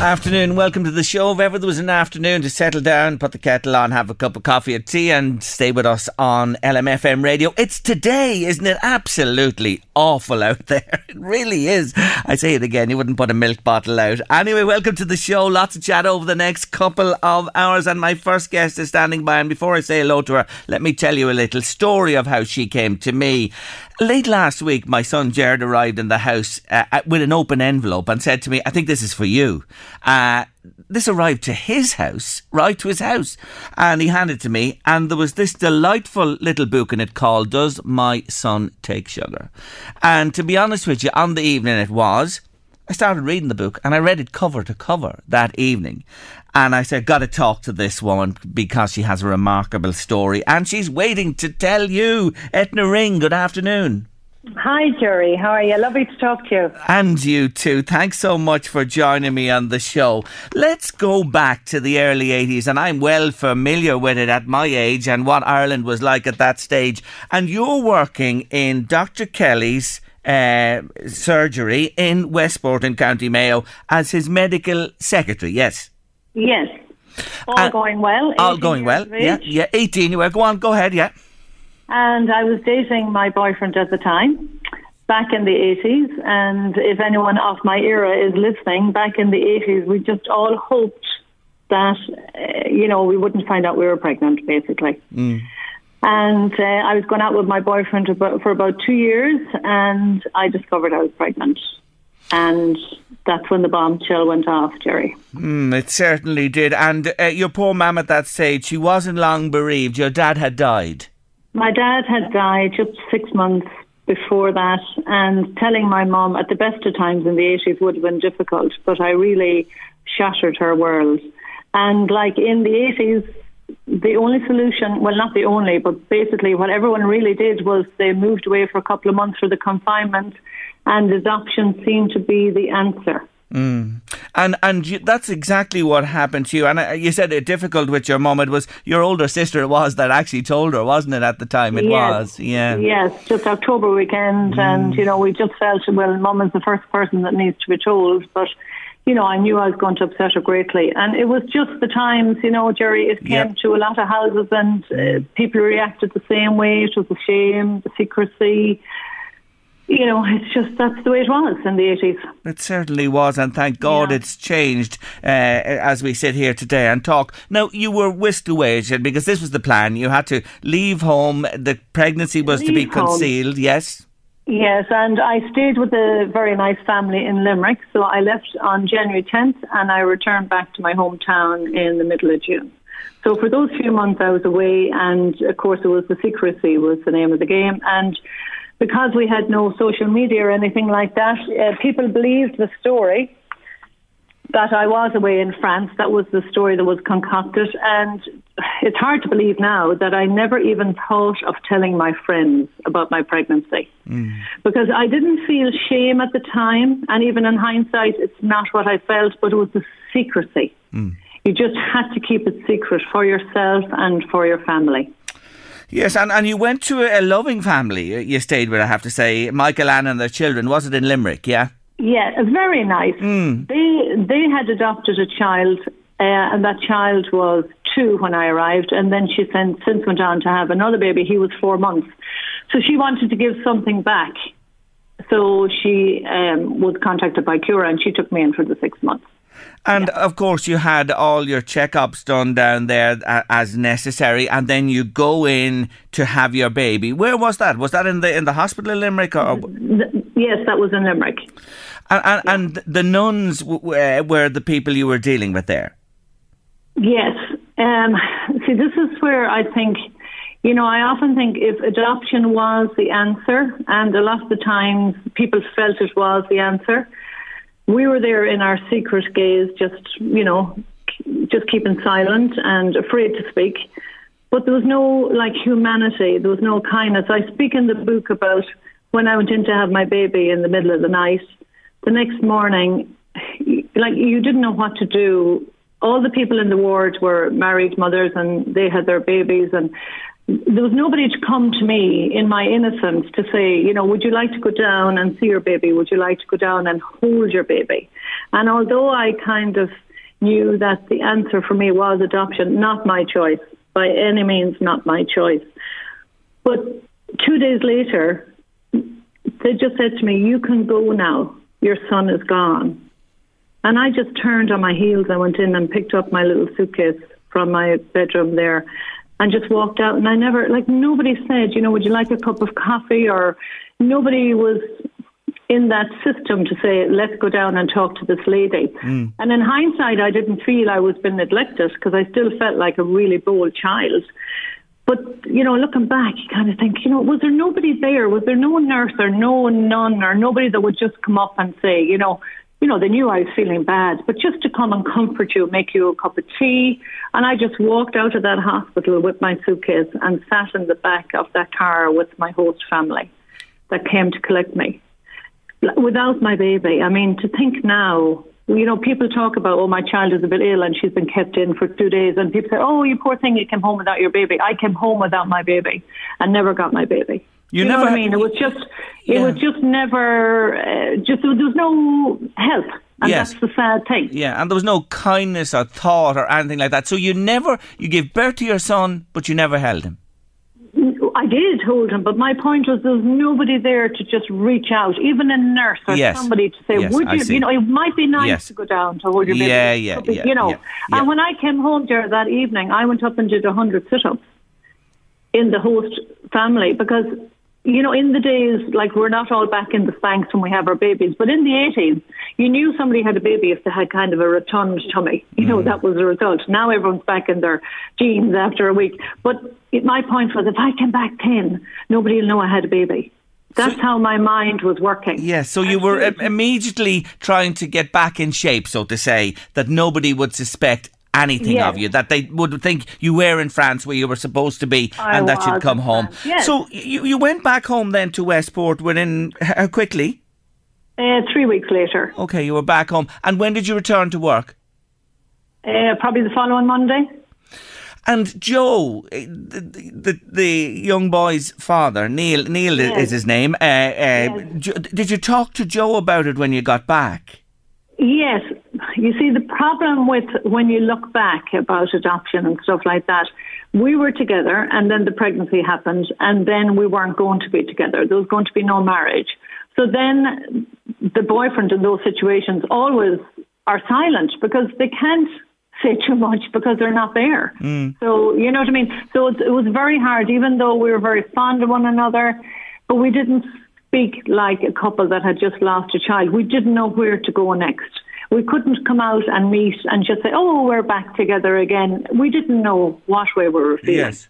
Afternoon, welcome to the show. If ever there was an afternoon to settle down, put the kettle on, have a cup of coffee or tea, and stay with us on LMFM radio, it's today, isn't it? Absolutely awful out there. It really is. I say it again, you wouldn't put a milk bottle out. Anyway, welcome to the show. Lots of chat over the next couple of hours, and my first guest is standing by. And before I say hello to her, let me tell you a little story of how she came to me. Late last week, my son Jared arrived in the house uh, with an open envelope and said to me, I think this is for you. Uh, this arrived to his house, right to his house. And he handed it to me, and there was this delightful little book in it called Does My Son Take Sugar? And to be honest with you, on the evening it was, I started reading the book and I read it cover to cover that evening. And I said, Got to talk to this woman because she has a remarkable story and she's waiting to tell you. Etna Ring, good afternoon. Hi, Jerry. How are you? Lovely to talk to you. And you too. Thanks so much for joining me on the show. Let's go back to the early 80s, and I'm well familiar with it at my age and what Ireland was like at that stage. And you're working in Dr. Kelly's uh, surgery in Westport in County Mayo as his medical secretary, yes? Yes. All Uh, going well. All going well. Yeah, yeah. 18 you were. Go on, go ahead, yeah. And I was dating my boyfriend at the time, back in the 80s. And if anyone of my era is listening, back in the 80s, we just all hoped that, uh, you know, we wouldn't find out we were pregnant, basically. And uh, I was going out with my boyfriend about, for about two years, and I discovered I was pregnant. And that's when the bombshell went off, Jerry. Mm, it certainly did. And uh, your poor mum at that stage, she wasn't long bereaved. Your dad had died. My dad had died just six months before that, and telling my mum at the best of times in the 80s would have been difficult, but I really shattered her world. And like in the 80s, the only solution, well, not the only, but basically what everyone really did was they moved away for a couple of months for the confinement, and adoption seemed to be the answer. And and you, that's exactly what happened to you. And uh, you said it difficult with your mum. It was your older sister. It was that actually told her, wasn't it? At the time, it Yes. was. Yeah. Yes, just October weekend, and you know, we just felt well, Mum is the first person that needs to be told, but. You know, I knew I was going to upset her greatly, and it was just the times. You know, Jerry, it came Yep. to a lot of houses, and uh, people reacted the same way. It was the shame, the secrecy. You know, it's just that's the way it was in the eighties. It certainly was, and thank God Yeah. it's changed uh, as we sit here today and talk. Now, you were whisked away, because this was the plan. You had to leave home. The pregnancy was to be Leave home. concealed. Yes. Yes, and I stayed with a very nice family in Limerick. So I left on January 10th and I returned back to my hometown in the middle of June. So for those few months I was away, and of course it was the secrecy was the name of the game. And because we had no social media or anything like that, uh, people believed the story that I was away in France. That was the story that was concocted. And it's hard to believe now that I never even thought of telling my friends about my pregnancy because I didn't feel shame at the time, and even in hindsight, it's not what I felt, but it was the secrecy. You just had to keep it secret for yourself and for your family. Yes, and, and you went to a, a loving family. uh, You stayed with, I have to say, Michael Ann and their children. Was it in Limerick? Yeah. Yeah, very nice. They they had adopted a child, uh, and that child was two when I arrived, and then she sent, since went on to have another baby. He was four months, so she wanted to give something back. So she um, was contacted by Cura, and she took me in for the six months. And of course, you had all your checkups done down there as necessary, and then you go in to have your baby. Where was that? Was that in the in the hospital in Limerick, or yes, that was in Limerick. and, and, and the nuns w- w- were the people you were dealing with there? Yes. Um, see, this is where I think, you know, I often think if adoption was the answer, and a lot of the times people felt it was the answer, we were there in our secret gaze, just, you know, just keeping silent and afraid to speak. But there was no like humanity. There was no kindness. I speak in the book about when I went in to have my baby in the middle of the night. The next morning, like you didn't know what to do. All the people in the ward were married mothers, and they had their babies, and there was nobody to come to me in my innocence to say, you know, would you like to go down and see your baby? Would you like to go down and hold your baby? And although I kind of knew that the answer for me was adoption, not my choice, by any means not my choice. But two days later, they just said to me, You can go now. Your son is gone. And I just turned on my heels. I went in and picked up my little suitcase from my bedroom there and just walked out. And I never, like, nobody said, you know, would you like a cup of coffee? Or nobody was in that system to say, let's go down and talk to this lady. Hmm. And in hindsight, I didn't feel I was being neglected because I still felt like a really bold child. But, you know, looking back, you kind of think, you know, was there nobody there? Was there no nurse or no nun or nobody that would just come up and say, you know, you know, they knew I was feeling bad, but just to come and comfort you, make you a cup of tea. And I just walked out of that hospital with my suitcase and sat in the back of that car with my host family that came to collect me without my baby. I mean, to think now, you know, people talk about, oh, my child is a bit ill and she's been kept in for two days. And people say, oh, you poor thing, you came home without your baby. I came home without my baby and never got my baby. You You, never I mean? It was just, it Yeah. was just never, uh, just, there was no help. And Yes. that's the sad thing. Yeah, and there was no kindness or thought or anything like that. So you never you gave birth to your son, but you never held him. I did hold him, but my point was there was nobody there to just reach out, even a nurse or Yes. somebody to say, Yes, "Would I you?" see. You know, it might be nice Yes. to go down to hold your baby. Yeah, yeah, be- yeah, You know, yeah, yeah. and when I came home there that evening, I went up and did a hundred sit-ups in the host family because. You know, in the days, like we're not all back in the Spanx when we have our babies, but in the 80s, you knew somebody had a baby if they had kind of a rotund tummy. You Mm. know, that was the result. Now everyone's back in their jeans after a week. But it, my point was if I came back 10, nobody will know I had a baby. That's how my mind was working. Yeah, so you were im- immediately trying to get back in shape, so to say, that nobody would suspect anything Yes. of you, that they would think you were in France where you were supposed to be I and that you'd come home. Yes. So you, you went back home then to Westport within how quickly? Uh, three weeks later, Okay, you were back home. And when did you return to work? uh, probably the following Monday. And Joe, eh, the, the, the young boy's father, Neil, Neil Yes. is his name. Uh, uh, did you talk to Joe about it when you got back? Yes. You see, the problem with when you look back about adoption and stuff like that, we were together and then the pregnancy happened and then we weren't going to be together. There was going to be no marriage. So then the boyfriend in those situations always are silent because they can't say too much because they're not there. Mm. So, you know what I mean? So it, it was very hard, even though we were very fond of one another, but we didn't speak like a couple that had just lost a child. We didn't know where to go next. We couldn't come out and meet and just say, oh, we're back together again. We didn't know what way we were feeling. Yes.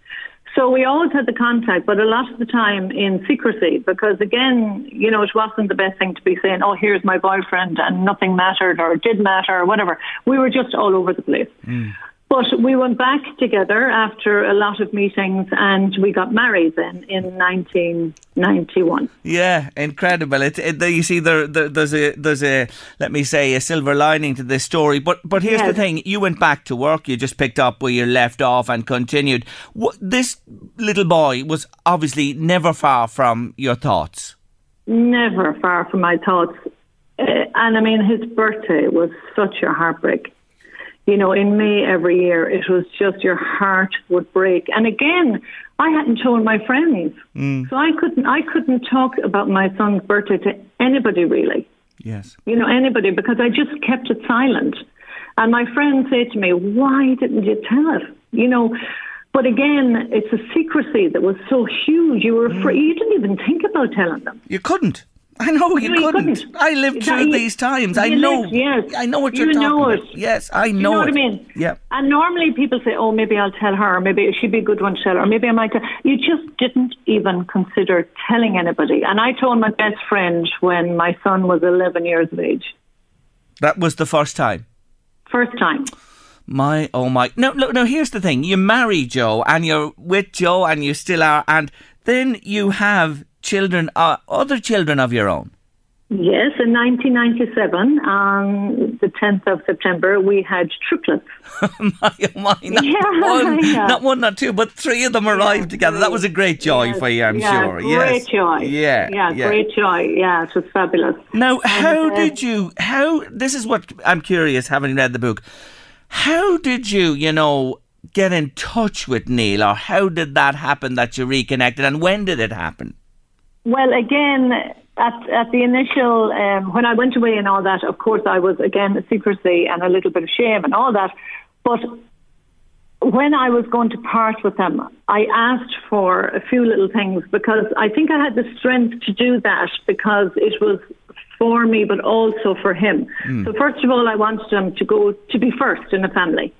So we always had the contact, but a lot of the time in secrecy, because again, you know, it wasn't the best thing to be saying, oh, here's my boyfriend and nothing mattered or did matter or whatever. We were just all over the place. Mm. But we went back together after a lot of meetings and we got married then in 1991. Yeah, incredible. It, it, you see, there, there, there's a there's a let me say a silver lining to this story. But but here's the thing: you went back to work. You just picked up where you left off and continued. This little boy was obviously never far from your thoughts. Never far from my thoughts. Uh, and I mean, his birthday was such a heartbreak. You know, in May every year, it was just your heart would break. And again, I hadn't told my friends, mm. so I couldn't. I couldn't talk about my son's birthday to anybody really. Yes. you know, anybody, because I just kept it silent. And my friends say to me, why didn't you tell us? You know, but again, it's a secrecy that was so huge. You were mm. afraid. You didn't even think about telling them. You couldn't. I know you, No, couldn't. couldn't. I lived through You- these times. I know. lived, yes. I know what You you're talking know about. it. Yes, I know. you know what it. I mean? Yeah. And normally people say, oh, maybe I'll tell her, or maybe she'd be a good one to tell her, or maybe I might tell. You just didn't even consider telling anybody. And I told my best friend when my son was 11 years of age. That was the first time. First time. My oh my! No, look. No, here's the thing: you marry Joe, and you're with Joe, and you still are, and then you have children, uh, other children of your own. Yes, in 1997, on the 10th of September, we had triplets. my oh my! Not Yeah, one, yeah. not one, not two, but three of them arrived together. That was a great joy Yes, for you, I'm yeah, sure. Great yes. joy. Yeah, yeah, yeah. great joy. Yeah, it was fabulous. Now, how uh, did you? How this is what I'm curious, having read the book. How did you, you know, get in touch with Neil, or how did that happen that you reconnected, and when did it happen? Well, again, at at the initial um, when I went away and all that, of course, I was again a secrecy and a little bit of shame and all that. But when I was going to part with them, I asked for a few little things because I think I had the strength to do that because it was for me, but also for him. So first of all, I wanted him to go to be first in the family.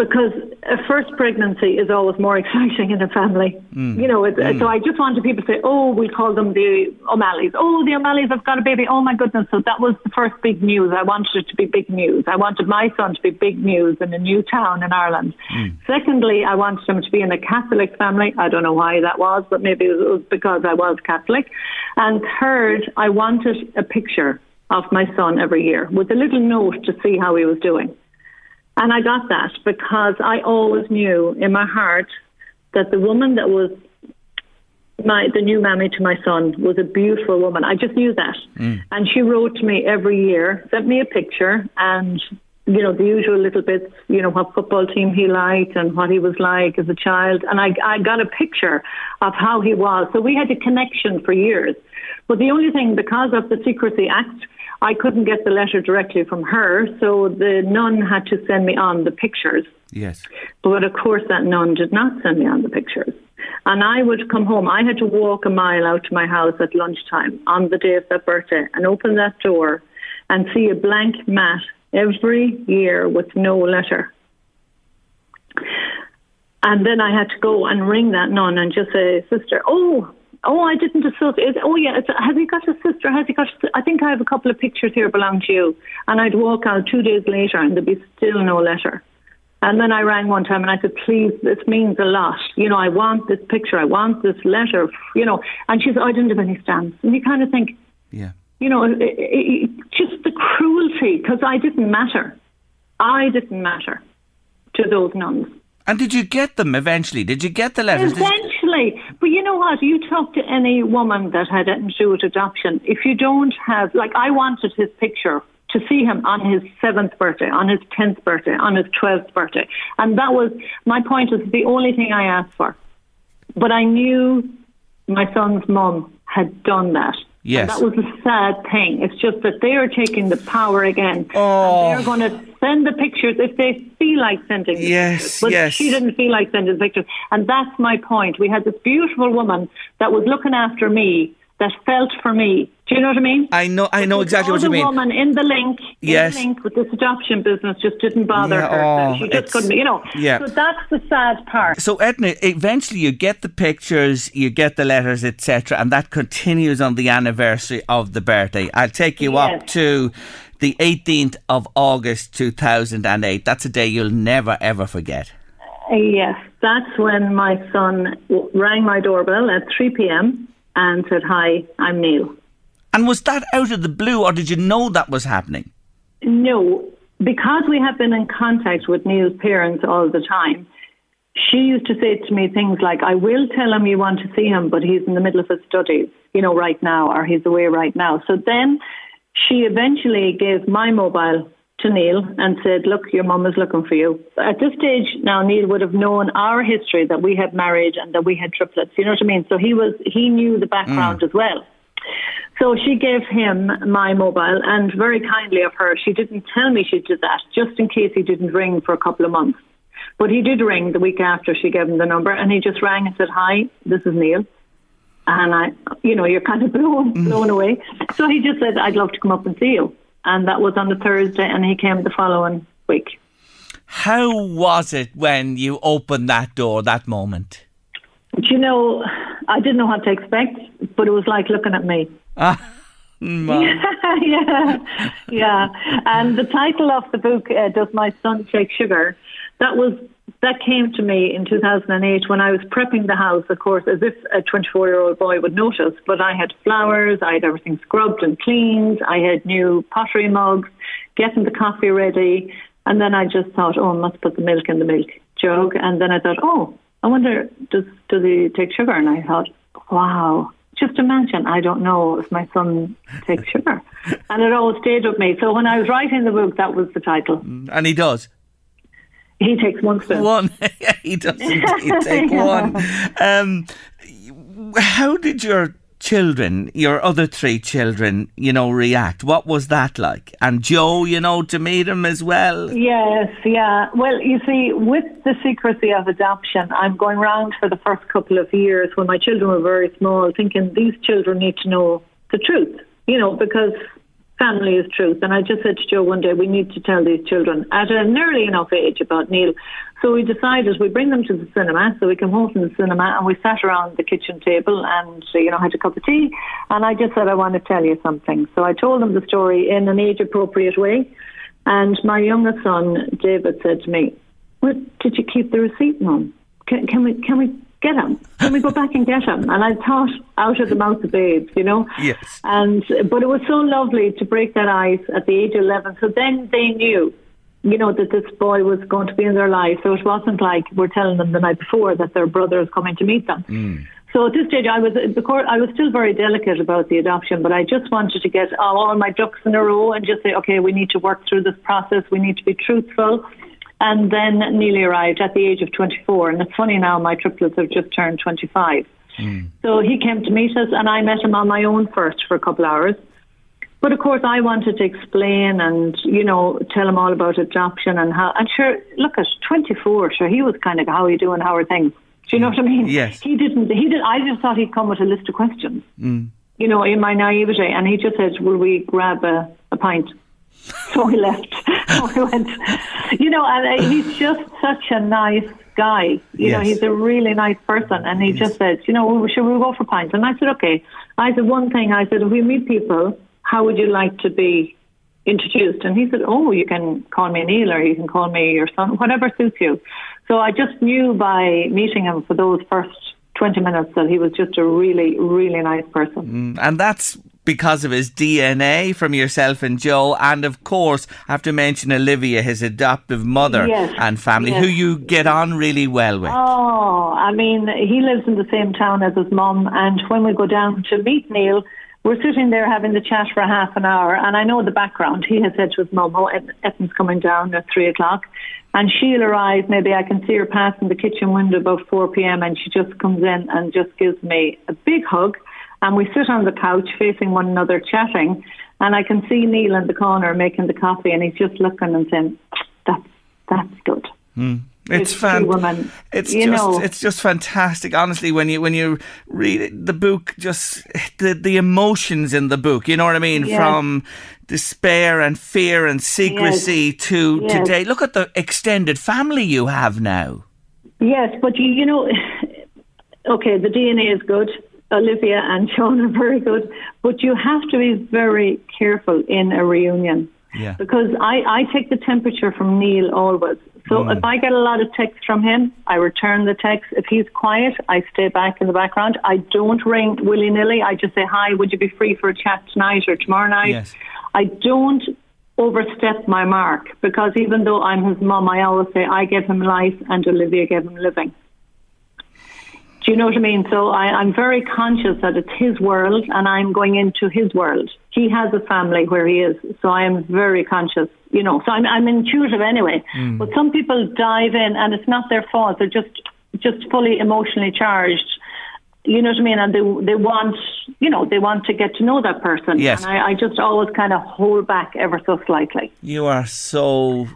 Because a first pregnancy is always more exciting in a family. Mm. You know, it, uh, so mm. I just wanted people to say, oh, we call them the O'Malley's. Oh, the O'Malley's have got a baby. Oh, my goodness. So that was the first big news. I wanted it to be big news. I wanted my son to be big news in a new town in Ireland. Mm. Secondly, I wanted him to be in a Catholic family. I don't know why that was, but maybe it was because I was Catholic. And third, I wanted a picture of my son every year with a little note to see how he was doing. And I got that because I always knew in my heart that the woman that was my the new mammy to my son was a beautiful woman. I just knew that. Mm. And she wrote to me every year, sent me a picture and you know, the usual little bits, you know, what football team he liked and what he was like as a child. And I, I got a picture of how he was. So we had a connection for years. But the only thing, because of the Secrecy Act, I couldn't get the letter directly from her. So the nun had to send me on the pictures. Yes. But of course, that nun did not send me on the pictures. And I would come home. I had to walk a mile out to my house at lunchtime on the day of that birthday and open that door and see a blank mat every year with no letter. And then I had to go and ring that nun and just say, Sister, oh, oh, I didn't associate. It. Oh, yeah, it's, has he got a sister? Has he got? A, I think I have a couple of pictures here belong to you. And I'd walk out two days later and there'd be still no letter. And then I rang one time and I said, please, this means a lot. You know, I want this picture. I want this letter, you know. And she said, I didn't have any stamps. And you kind of think, Yeah. you know, it, it, just the cruelty, because I didn't matter. I didn't matter to those nuns. And did you get them eventually? Did you get the letters? Did Eventually, but you know what? You talk to any woman that had anything to adoption. If you don't have, like, I wanted his picture to see him on his seventh birthday, on his tenth birthday, on his twelfth birthday, and that was my point. Was the only thing I asked for, but I knew my son's mum had done that. Yes. And that was a sad thing. It's just that they are taking the power again. Oh. And they're going to send the pictures if they feel like sending Yes, pictures. But yes. she didn't feel like sending the pictures. And that's my point. We had this beautiful woman that was looking after me, that felt for me. Do you know what I mean? I know. I know But exactly the what you mean. woman in the link, Yes. in the link with this adoption business just didn't bother Yeah, her. oh, she just couldn't, you know. yeah. So that's the sad part. So Edna, eventually you get the pictures, you get the letters, etc., and that continues on the anniversary of the birthday. I'll take you up to the 18th of August 2008. That's a day you'll never ever forget. Uh, yes, that's when my son rang my doorbell at 3 p.m. and said, Hi, I'm Neil. And was that out of the blue, or did you know that was happening? No, because we have been in contact with Neil's parents all the time, she used to say to me things like, I will tell him you want to see him, but he's in the middle of his studies, you know, right now, or he's away right now. So then she eventually gave my mobile to Neil and said, Look, your mum is looking for you. At this stage, now Neil would have known our history that we had married and that we had triplets. You know what I mean? So he was he knew the background mm. as well. So she gave him my mobile, and very kindly of her, she didn't tell me she did that, just in case he didn't ring for a couple of months. But he did ring the week after she gave him the number, and he just rang and said, "Hi, this is Neil." And I, you know, you're kind of blown, mm. blown away. So he just said, "I'd love to come up and see you." and that was on the Thursday, and he came the following week. How was it when you opened that door, that moment? Do you know, I didn't know what to expect, but it was like looking at me. Ah. yeah, yeah. And the title of the book, uh, "Does My Son Take Sugar?" That was that came to me in 2008 when I was prepping the house, of course, as if a 24 year old boy would notice. But I had flowers, I had everything scrubbed and cleaned, I had new pottery mugs, getting the coffee ready. And then I just thought, oh, I must put the milk in the milk jug. And then I thought, oh, I wonder, does, does he take sugar? And I thought, wow, just imagine, I don't know if my son takes sugar. and it all stayed with me. So when I was writing the book, that was the title. And he does. He takes one spoon. One. he does indeed take yeah. one. Um, how did your children, your other three children, you know, react? What was that like? And Joe, you know, to meet him as well? Yes, yeah. Well, you see, with the secrecy of adoption, I'm going round for the first couple of years when my children were very small, thinking these children need to know the truth, you know, because family is truth. And I just said to Joe one day, we need to tell these children at an early enough age about Neil. So we decided we bring them to the cinema. So we came home from the cinema and we sat around the kitchen table and, uh, you know, had a cup of tea. And I just said, I want to tell you something. So I told them the story in an age appropriate way. And my youngest son, David, said to me, Where did you keep the receipt, Mum? Can, can we can we get him. Can we go back and get him? And I thought out of the mouth of babes, you know. Yes. And but it was so lovely to break that ice at the age of eleven. So then they knew, you know, that this boy was going to be in their life. So it wasn't like we're telling them the night before that their brother is coming to meet them. Mm. So at this stage, I was I was still very delicate about the adoption, but I just wanted to get all my ducks in a row and just say, okay, we need to work through this process. We need to be truthful and then Neely arrived at the age of 24. And it's funny now, my triplets have just turned 25. Mm. So he came to meet us, and I met him on my own first for a couple of hours. But of course, I wanted to explain and you know tell him all about adoption and how. And sure, look at 24. Sure, he was kind of how are you doing? How are things? Do you know what I mean? Yes. He didn't. He did. I just thought he'd come with a list of questions. Mm. You know, in my naivety, and he just said, "Will we grab a, a pint?" So we left. we went. You know, and uh, he's just such a nice guy. You yes. know, he's a really nice person. And he yes. just said, you know, should we go for pints? And I said, okay. I said, one thing, I said, if we meet people, how would you like to be introduced? And he said, oh, you can call me Neil or you can call me your son, whatever suits you. So I just knew by meeting him for those first 20 minutes that he was just a really, really nice person. Mm, and that's because of his DNA from yourself and Joe, and of course, I have to mention Olivia, his adoptive mother yes, and family, yes. who you get on really well with. Oh, I mean, he lives in the same town as his mum, and when we go down to meet Neil, we're sitting there having the chat for half an hour, and I know the background. He has said to his mum, "Oh, Ethan's coming down at three o'clock." And she'll arrive, maybe I can see her passing the kitchen window about 4 p.m. and she just comes in and just gives me a big hug and we sit on the couch facing one another chatting. And I can see Neil in the corner making the coffee, and he's just looking and saying, "That's that's good." Mm. It's, fan- It's just know. it's just fantastic. Honestly, when you when you read it, the book, just the the emotions in the book. You know what I mean? Yes. From despair and fear and secrecy yes. to yes. today. Look at the extended family you have now. Yes, but you you know, okay, the DNA is good. Olivia and Sean are very good, but you have to be very careful in a reunion Yeah. Because I, I take the temperature from Neil always. So Mm. if I get a lot of texts from him, I return the text. If he's quiet, I stay back in the background. I don't ring willy nilly. I just say, Hi, would you be free for a chat tonight or tomorrow night? Yes. I don't overstep my mark because even though I'm his mum, I always say I gave him life and Olivia gave him living. Do you know what I mean? So I, I'm very conscious that it's his world and I'm going into his world. He has a family where he is, so I am very conscious, you know. So I'm, I'm intuitive anyway. Mm. But some people dive in and it's not their fault. They're just just fully emotionally charged. You know what I mean? And they they want, you know, they want to get to know that person. Yes. And I, I just always kind of hold back ever so slightly. You are so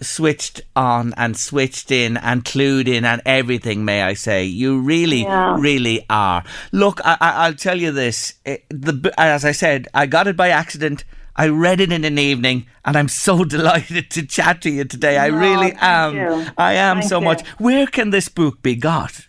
switched on and switched in and clued in and everything, may I say. You really, Yeah. really are. Look, I, I, I'll tell you this. eh, The, as I said, I got it by accident. I read it in an evening and I'm so delighted to chat to you today. I Oh, really am. you. I am Thank so you. much. Where can this book be got?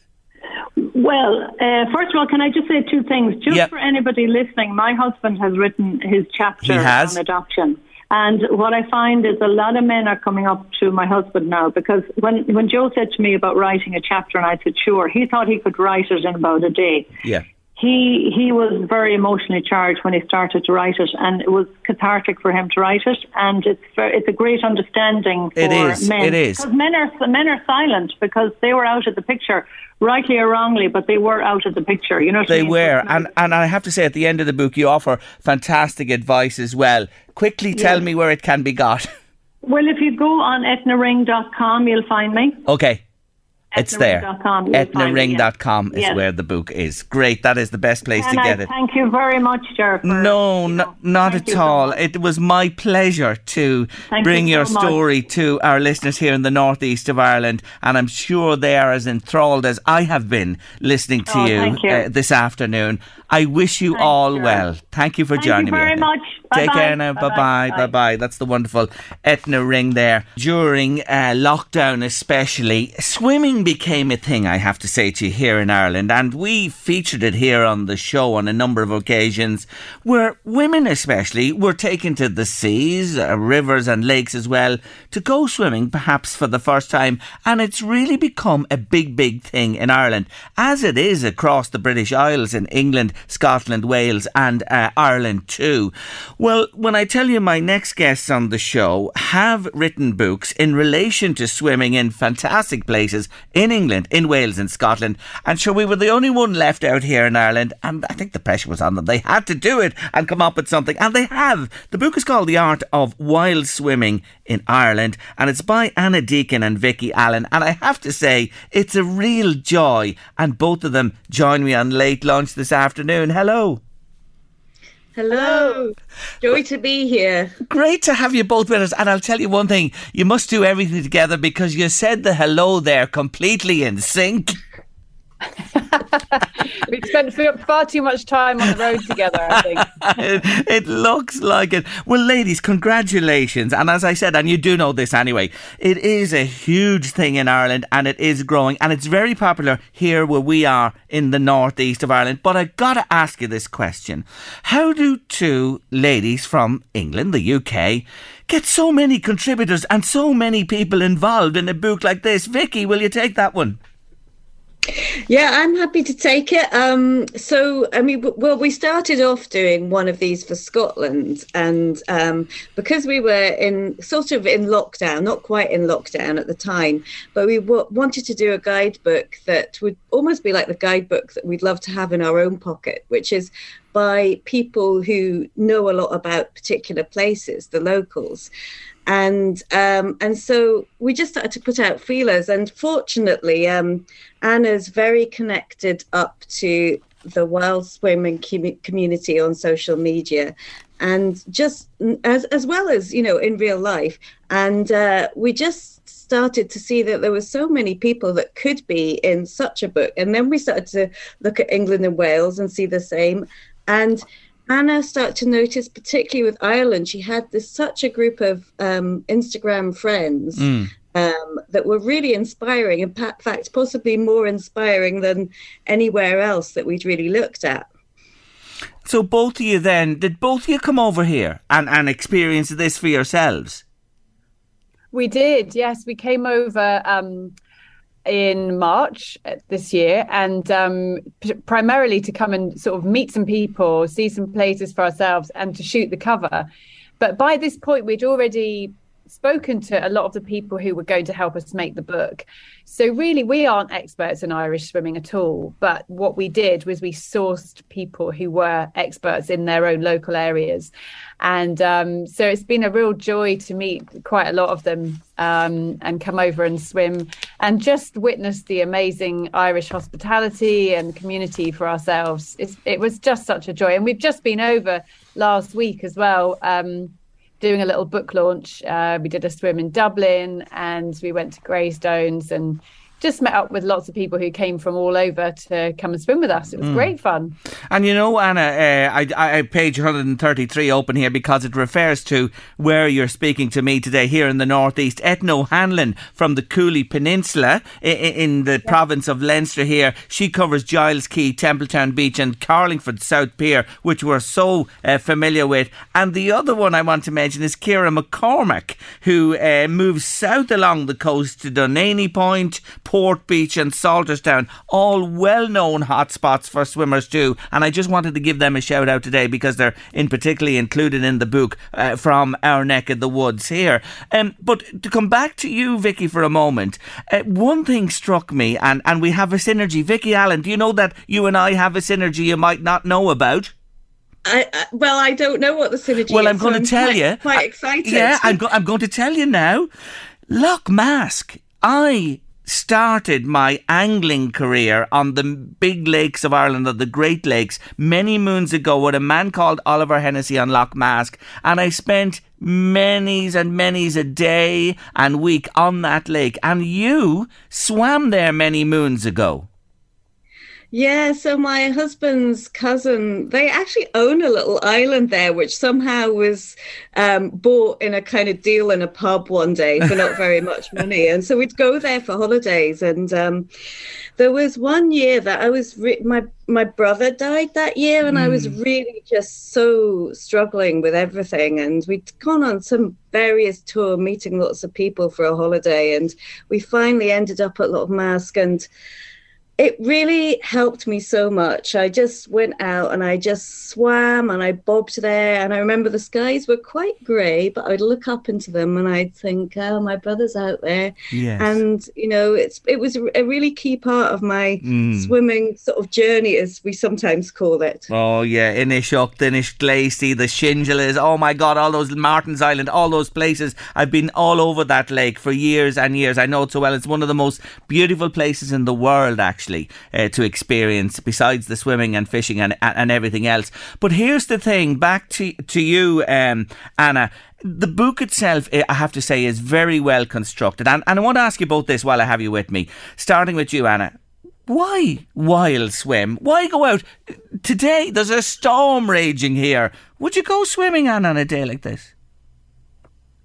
Well, uh, first of all, can I just say two things? Just Yep. for anybody listening, my husband has written his chapter on adoption. And what I find is a lot of men are coming up to my husband now because when, when Joe said to me about writing a chapter and I said, sure, he thought he could write it in about a day. Yeah. He he was very emotionally charged when he started to write it, and it was cathartic for him to write it. And it's it's a great understanding for It is, men. it is. because men are men are silent because they were out of the picture, rightly or wrongly, but they were out of the picture. You know, what I They mean? were, and and I have to say, at the end of the book, you offer fantastic advice as well. Quickly tell Yes. me where it can be got. well, if you go on etnaring.com, you'll find me. okay, it's there. Etnaring.com, you'll find me, yes. Is Yes. where the book is. Great, that is the best place And to I get it. thank you very much, Jer. No, know, not at you so all. it was my pleasure to Thank bring you your so much. story to our listeners here in the northeast of Ireland, and I'm sure they are as enthralled as I have been listening to Oh, you, you. Uh, this afternoon. I wish you Thanks, all well. Thank you for Thank you joining very me. much. Take Bye-bye. care now. Bye Bye-bye. bye. Bye. Bye bye. That's the wonderful Etna Ring there. During uh, lockdown, especially, swimming became a thing, I have to say to you, here in Ireland. And we featured it here on the show on a number of occasions where women, especially, were taken to the seas, uh, rivers, and lakes as well to go swimming, perhaps for the first time. And it's really become a big, big thing in Ireland, as it is across the British Isles in England, Scotland, Wales, and uh, Ireland too. Well, when I tell you my next guests on the show have written books in relation to swimming in fantastic places in England, in Wales, and Scotland, and sure, we were the only one left out here in Ireland, and I think the pressure was on them. They had to do it and come up with something, and they have. The book is called The Art of Wild Swimming in Ireland, and it's by Anna Deacon and Vicky Allen. And I have to say, it's a real joy. And both of them join me on late lunch this afternoon. Hello. Hello. Joy to be here. Great to have you both with us. And I'll tell you one thing you must do everything together because you said the hello there completely in sync. We spent far too much time on the road together, I think. it, it looks like it. Well, ladies, congratulations. And as I said, and you do know this anyway, it is a huge thing in Ireland and it is growing and it's very popular here where we are in the northeast of Ireland. But I've gotta ask you this question How do two ladies from England, the UK, get so many contributors and so many people involved in a book like this? Vicky, will you take that one? Yeah, I'm happy to take it. Um, so, I mean, well, we started off doing one of these for Scotland, and um, because we were in sort of in lockdown, not quite in lockdown at the time, but we w- wanted to do a guidebook that would almost be like the guidebook that we'd love to have in our own pocket, which is by people who know a lot about particular places, the locals and um, and so we just started to put out feelers. And fortunately um, anna's very connected up to the wild swimming commu- community on social media. And just as as well as you know in real life. And uh, we just started to see that there were so many people that could be in such a book. And then we started to look at england and wales and see the same. And Anna started to notice, particularly with Ireland, she had this such a group of um, Instagram friends Mm. um, that were really inspiring. In fact, possibly more inspiring than anywhere else that we'd really looked at. So both of you then, did both of you come over here and, and experience this for yourselves? We did, yes. We came over um, in March uh, this year, and um, p- primarily to come and sort of meet some people, see some places for ourselves, and to shoot the cover. But by this point, we'd already spoken to a lot of the people who were going to help us make the book. So really, we aren't experts in Irish swimming at all. But what we did was we sourced people who were experts in their own local areas, and um, so it's been a real joy to meet quite a lot of them um, and come over and swim and just witness the amazing Irish hospitality and community for ourselves. It's, it was just such a joy, and we've just been over last week as well. Um, doing a little book launch. Uh, we did a swim in Dublin and we went to Greystones and just met up with lots of people who came from all over to come and swim with us. It was mm. great fun. And you know, Anna, uh, I, I page 133 open here because it refers to where you're speaking to me today here in the northeast. Etna O'Hanlon from the Cooley Peninsula in, in the yeah. province of Leinster here. She covers Giles Quay, Templetown Beach, and Carlingford South Pier, which we're so uh, familiar with. And the other one I want to mention is Kira McCormack, who uh, moves south along the coast to Dunany Point. Port Beach and Salterstown, all well known hotspots for swimmers too. And I just wanted to give them a shout out today because they're in particularly included in the book uh, from our neck of the woods here. Um, but to come back to you, Vicky, for a moment, uh, one thing struck me, and, and we have a synergy. Vicky Allen, do you know that you and I have a synergy you might not know about? I, I, well, I don't know what the synergy is. well, is. I'm going so to tell quite, you. Quite excited. Yeah, I'm, go- I'm going to tell you now. Lough Mask. I started my angling career on the big lakes of Ireland, or the Great Lakes, many moons ago with a man called Oliver Hennessy on Lough Mask, and I spent many's and many's a day and week on that lake. And you swam there many moons ago. Yeah, so my husband's cousin, they actually own a little island there, which somehow was um, bought in a kind of deal in a pub one day for not very much money. And so we'd go there for holidays. And um, there was one year that I was, re- my, my brother died that year, and mm. I was hmm. really just so struggling with everything. And we'd gone on some various tour, meeting lots of people for a holiday. And we finally ended up at Lough Mask. And it really helped me so much. I just went out and I just swam and I bobbed there. And I remember the skies were quite grey, but I'd look up into them and I'd think, oh, my brother's out there. Yes. And, you know, it's it was a really key part of my mm. swimming sort of journey, as we sometimes call it. Oh, yeah. Inishocht, Inishglacey, the Shingelas. Oh, my God, all those Martin's Island, all those places. I've been all over that lake for years and years. I know it so well. It's one of the most beautiful places in the world, actually actually uh, to experience besides the swimming and fishing and, and everything else. But here's the thing back to, to you, um, Anna. The book itself, I have to say, is very well constructed. And, and I want to ask you both this while I have you with me. Starting with you, Anna why wild swim? Why go out? Today there's a storm raging here. Would you go swimming on on a day like this?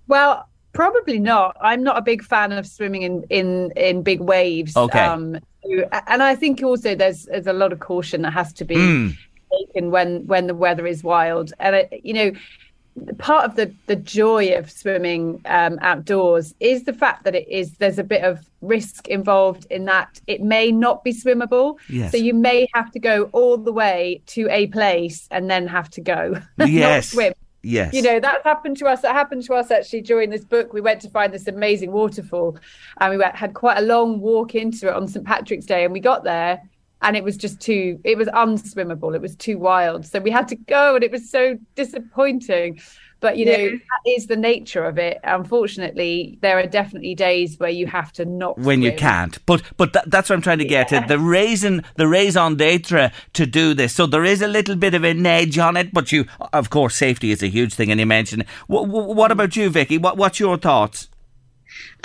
Well, probably not. I'm not a big fan of swimming in in in big waves. Okay. Um, and I think also there's there's a lot of caution that has to be mm. taken when when the weather is wild, and it, you know. Part of the, the joy of swimming um, outdoors is the fact that it is there's a bit of risk involved in that it may not be swimmable. Yes. So you may have to go all the way to a place and then have to go. Yes. swim. Yes. You know, that happened to us. That happened to us actually during this book. We went to find this amazing waterfall and we went, had quite a long walk into it on St. Patrick's Day. And we got there and it was just too, it was unswimmable. It was too wild. So we had to go and it was so disappointing. But you know, yeah. that is the nature of it. Unfortunately, there are definitely days where you have to not when swim. you can't. But but that, that's what I'm trying to get yeah. at. The reason the raison d'être to do this. So there is a little bit of an edge on it, but you, of course, safety is a huge thing, and you mentioned. What, what about you, Vicky? What what's your thoughts?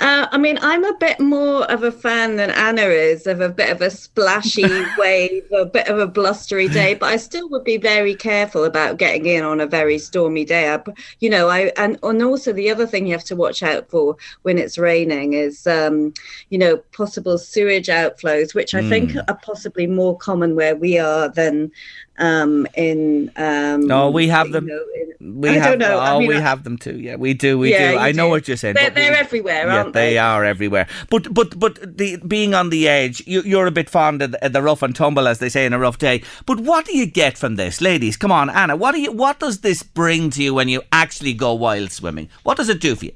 Uh, I mean, I'm a bit more of a fan than Anna is of a bit of a splashy wave, a bit of a blustery day, but I still would be very careful about getting in on a very stormy day. I, you know, I and, and also the other thing you have to watch out for when it's raining is, um, you know, possible sewage outflows, which I mm. think hmm. are possibly more common where we are than um, in. Um, no, we have them. Know, in, we I have, don't know. Oh, I mean, we I, have them too. Yeah, we do. We yeah, do. I do. know what you're saying. They're, they're we, everywhere, yeah, They are everywhere. But but but the being on the edge, you, are a bit fond of the, the, rough and tumble, as they say in a rough day. But what do you get from this, ladies? Come on, Anna. What do you? What does this bring to you when you actually go wild swimming? What does it do for you?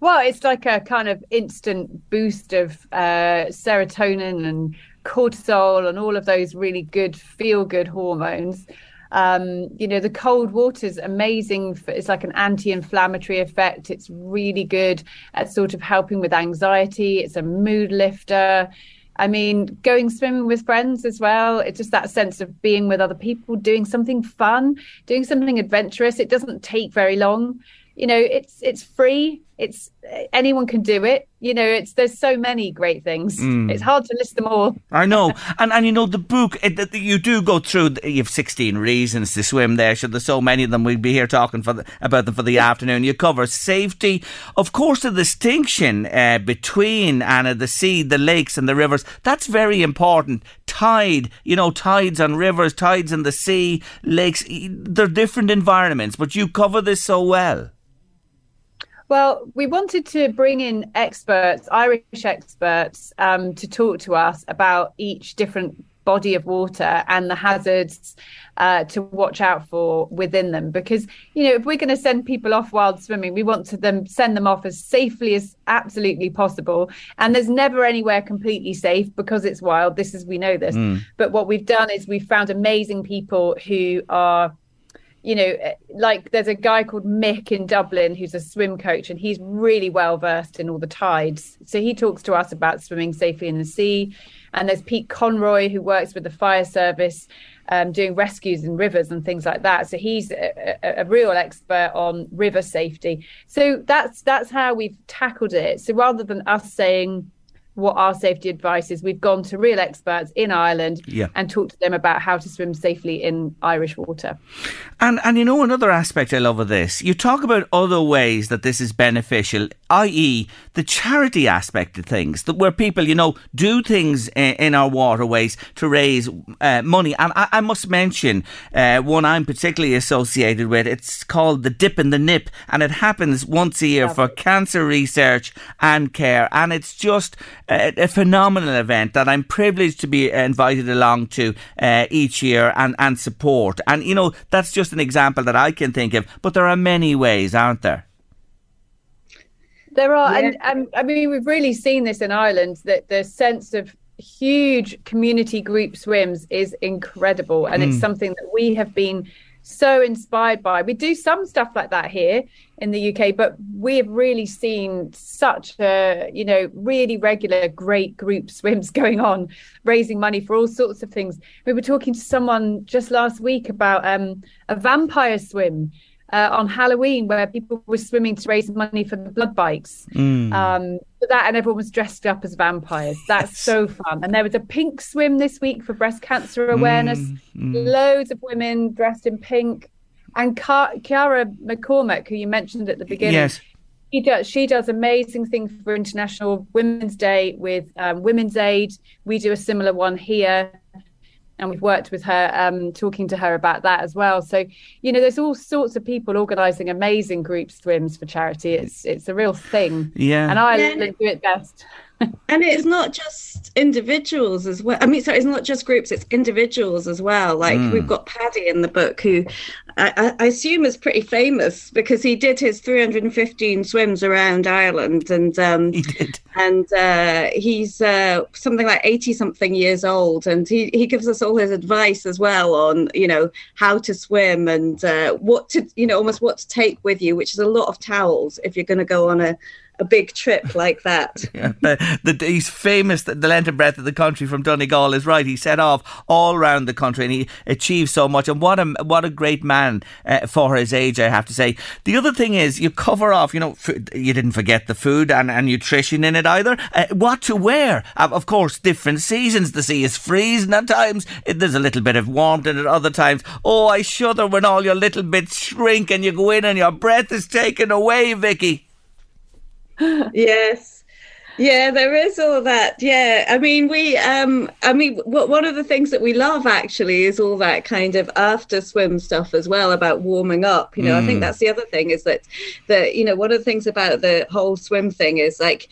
Well, it's like a kind of instant boost of uh, serotonin and cortisol and all of those really good feel good hormones. Um, you know, the cold water is amazing. For, it's like an anti-inflammatory effect. It's really good at sort of helping with anxiety. It's a mood lifter. I mean, going swimming with friends as well. It's just that sense of being with other people, doing something fun, doing something adventurous. It doesn't take very long. You know, it's it's free it's anyone can do it. You know it's there's so many great things. Mm. it's hard to list them all. I know. And and you know the book it, you do go through you have 16 reasons to swim there. So there's so many of them. We'd be here talking for the, about them for the afternoon. You cover safety. Of course the distinction uh, between Anna the sea the lakes and the rivers. That's very important. Tide you know tides on rivers tides in the sea lakes. They're different environments but you cover this so well well, we wanted to bring in experts, Irish experts, um, to talk to us about each different body of water and the hazards uh, to watch out for within them. Because you know, if we're going to send people off wild swimming, we want to them send them off as safely as absolutely possible. And there's never anywhere completely safe because it's wild. This is we know this. Mm. But what we've done is we've found amazing people who are you know, eh, like there's a guy called Mick in Dublin who's a swim coach, and he's really well versed in all the tides. So he talks to us about swimming safely in the sea. And there's Pete Conroy who works with the fire service, um, doing rescues in rivers and things like that. So he's a, a, a real expert on river safety. So that's that's how we've tackled it. So rather than us saying what our safety advice is. We've gone to real experts in Ireland yeah. and talked to them about how to swim safely in Irish water. And and you know another aspect I love of this. You talk about other ways that this is beneficial, i.e., the charity aspect of things, that where people you know do things in, in our waterways to raise uh, money. And I, I must mention uh, one I'm particularly associated with. It's called the Dip in the Nip, and it happens once a year for cancer research and care, and it's just a, a, phenomenal event that I'm privileged to be invited along to uh, each year and, and support. And, you know, that's just an example that I can think of, but there are many ways, aren't there? There are, yeah. and, and I mean, we've really seen this in Ireland that the sense of huge community group swims is incredible, and mm. it's something that we have been so inspired by. We do some stuff like that here in the UK, but we have really seen such a, you know, really regular, great group swims going on, raising money for all sorts of things. We were talking to someone just last week about um, a vampire swim uh, on Halloween where people were swimming to raise money for the blood bikes. Mm. Um, that and everyone was dressed up as vampires. That's so fun. And there was a pink swim this week for breast cancer awareness. Mm. Mm. Loads of women dressed in pink. And Car- Chiara McCormack, who you mentioned at the beginning, yes. She does. She does amazing things for International Women's Day with um, Women's Aid. We do a similar one here and we've worked with her, um, talking to her about that as well. So, you know, there's all sorts of people organising amazing group swims for charity. It's it's a real thing. Yeah, and I yeah. do it best. And it's not just individuals as well. I mean, sorry, it's not just groups; it's individuals as well. Like mm. we've got Paddy in the book, who I, I, assume is pretty famous because he did his 315 swims around Ireland, and um, he did. and uh, he's uh, something like 80 something years old, and he he gives us all his advice as well on you know how to swim and uh, what to you know almost what to take with you, which is a lot of towels if you're going to go on a a big trip like that. Yeah, the, the, he's famous, the, length and breadth of the country from Donegal is right. He set off all around the country and he achieved so much. And what a, what a great man uh, for his age, I have to say. The other thing is, you cover off, you know, you didn't forget the food and, and nutrition in it either. Uh, what to wear. Uh, of course, different seasons. The sea is freezing at times. It, there's a little bit of warmth in it other times. Oh, I shudder when all your little bits shrink and you go in and your breath is taken away, Vicky. Yes. Yeah, there is all that. Yeah, I mean, we, um, I mean, one of the things that we love actually is all that kind of after swim stuff as well about warming up. You know, mm. I think mm. that's the other thing is that, that you know, one of the things about the whole swim thing is like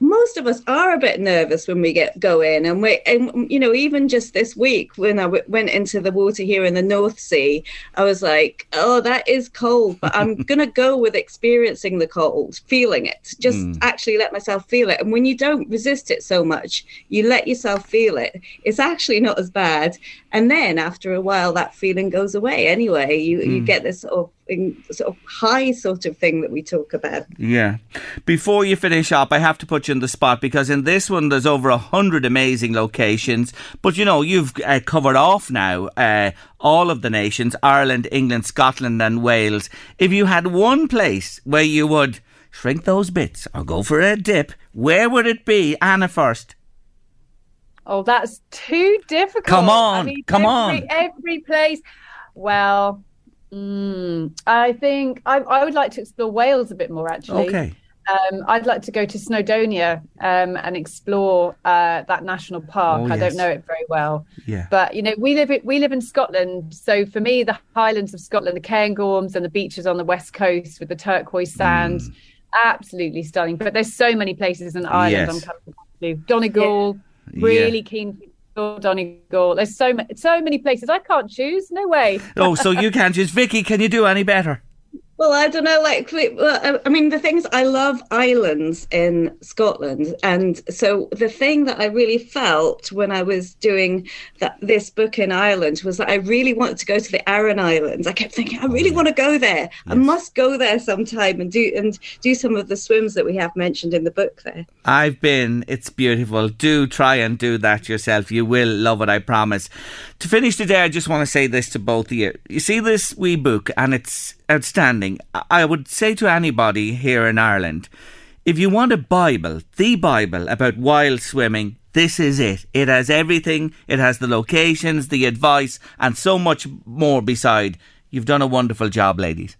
most of us are a bit nervous when we get going and we and you know even just this week when I w- went into the water here in the north sea i was like oh that is cold but i'm gonna go with experiencing the cold feeling it just mm. actually let myself feel it and when you don't resist it so much you let yourself feel it it's actually not as bad and then after a while that feeling goes away anyway you mm. you get this sort of sort of high sort of thing that we talk about. Yeah. Before you finish up, I have to put you in the spot because in this one there's over a hundred amazing locations. But you know, you've uh, covered off now uh, all of the nations: Ireland, England, Scotland, and Wales. If you had one place where you would shrink those bits or go for a dip, where would it be? Anna first. Oh, that's too difficult. Come on, I mean, come every, on. Every place. Well, Mm, I think I, I, would like to explore Wales a bit more. Actually, okay. Um, I'd like to go to Snowdonia um, and explore uh, that national park. Oh, I don't know it very well. Yeah. But you know, we live we live in Scotland, so for me, the Highlands of Scotland, the Cairngorms, and the beaches on the west coast with the turquoise sand, mm. absolutely stunning. But there's so many places in Ireland yes. I'm coming to. Donegal, yeah. Really yeah. keen Donegal. There's so many, so many places. I can't choose. No way. oh, so you can't choose. Vicky, can you do any better? Well, I don't know. Like, I mean, the things I love islands in Scotland, and so the thing that I really felt when I was doing that this book in Ireland was that I really wanted to go to the Aran Islands. I kept thinking, I really oh, want to go there. Yes. I must go there sometime and do and do some of the swims that we have mentioned in the book there. I've been. It's beautiful. Do try and do that yourself. You will love it. I promise. To finish today, I just want to say this to both of you. You see this wee book, and it's outstanding. I would say to anybody here in Ireland, if you want a Bible, the Bible about wild swimming, this is it. It has everything. It has the locations, the advice, and so much more beside. You've done a wonderful job, ladies.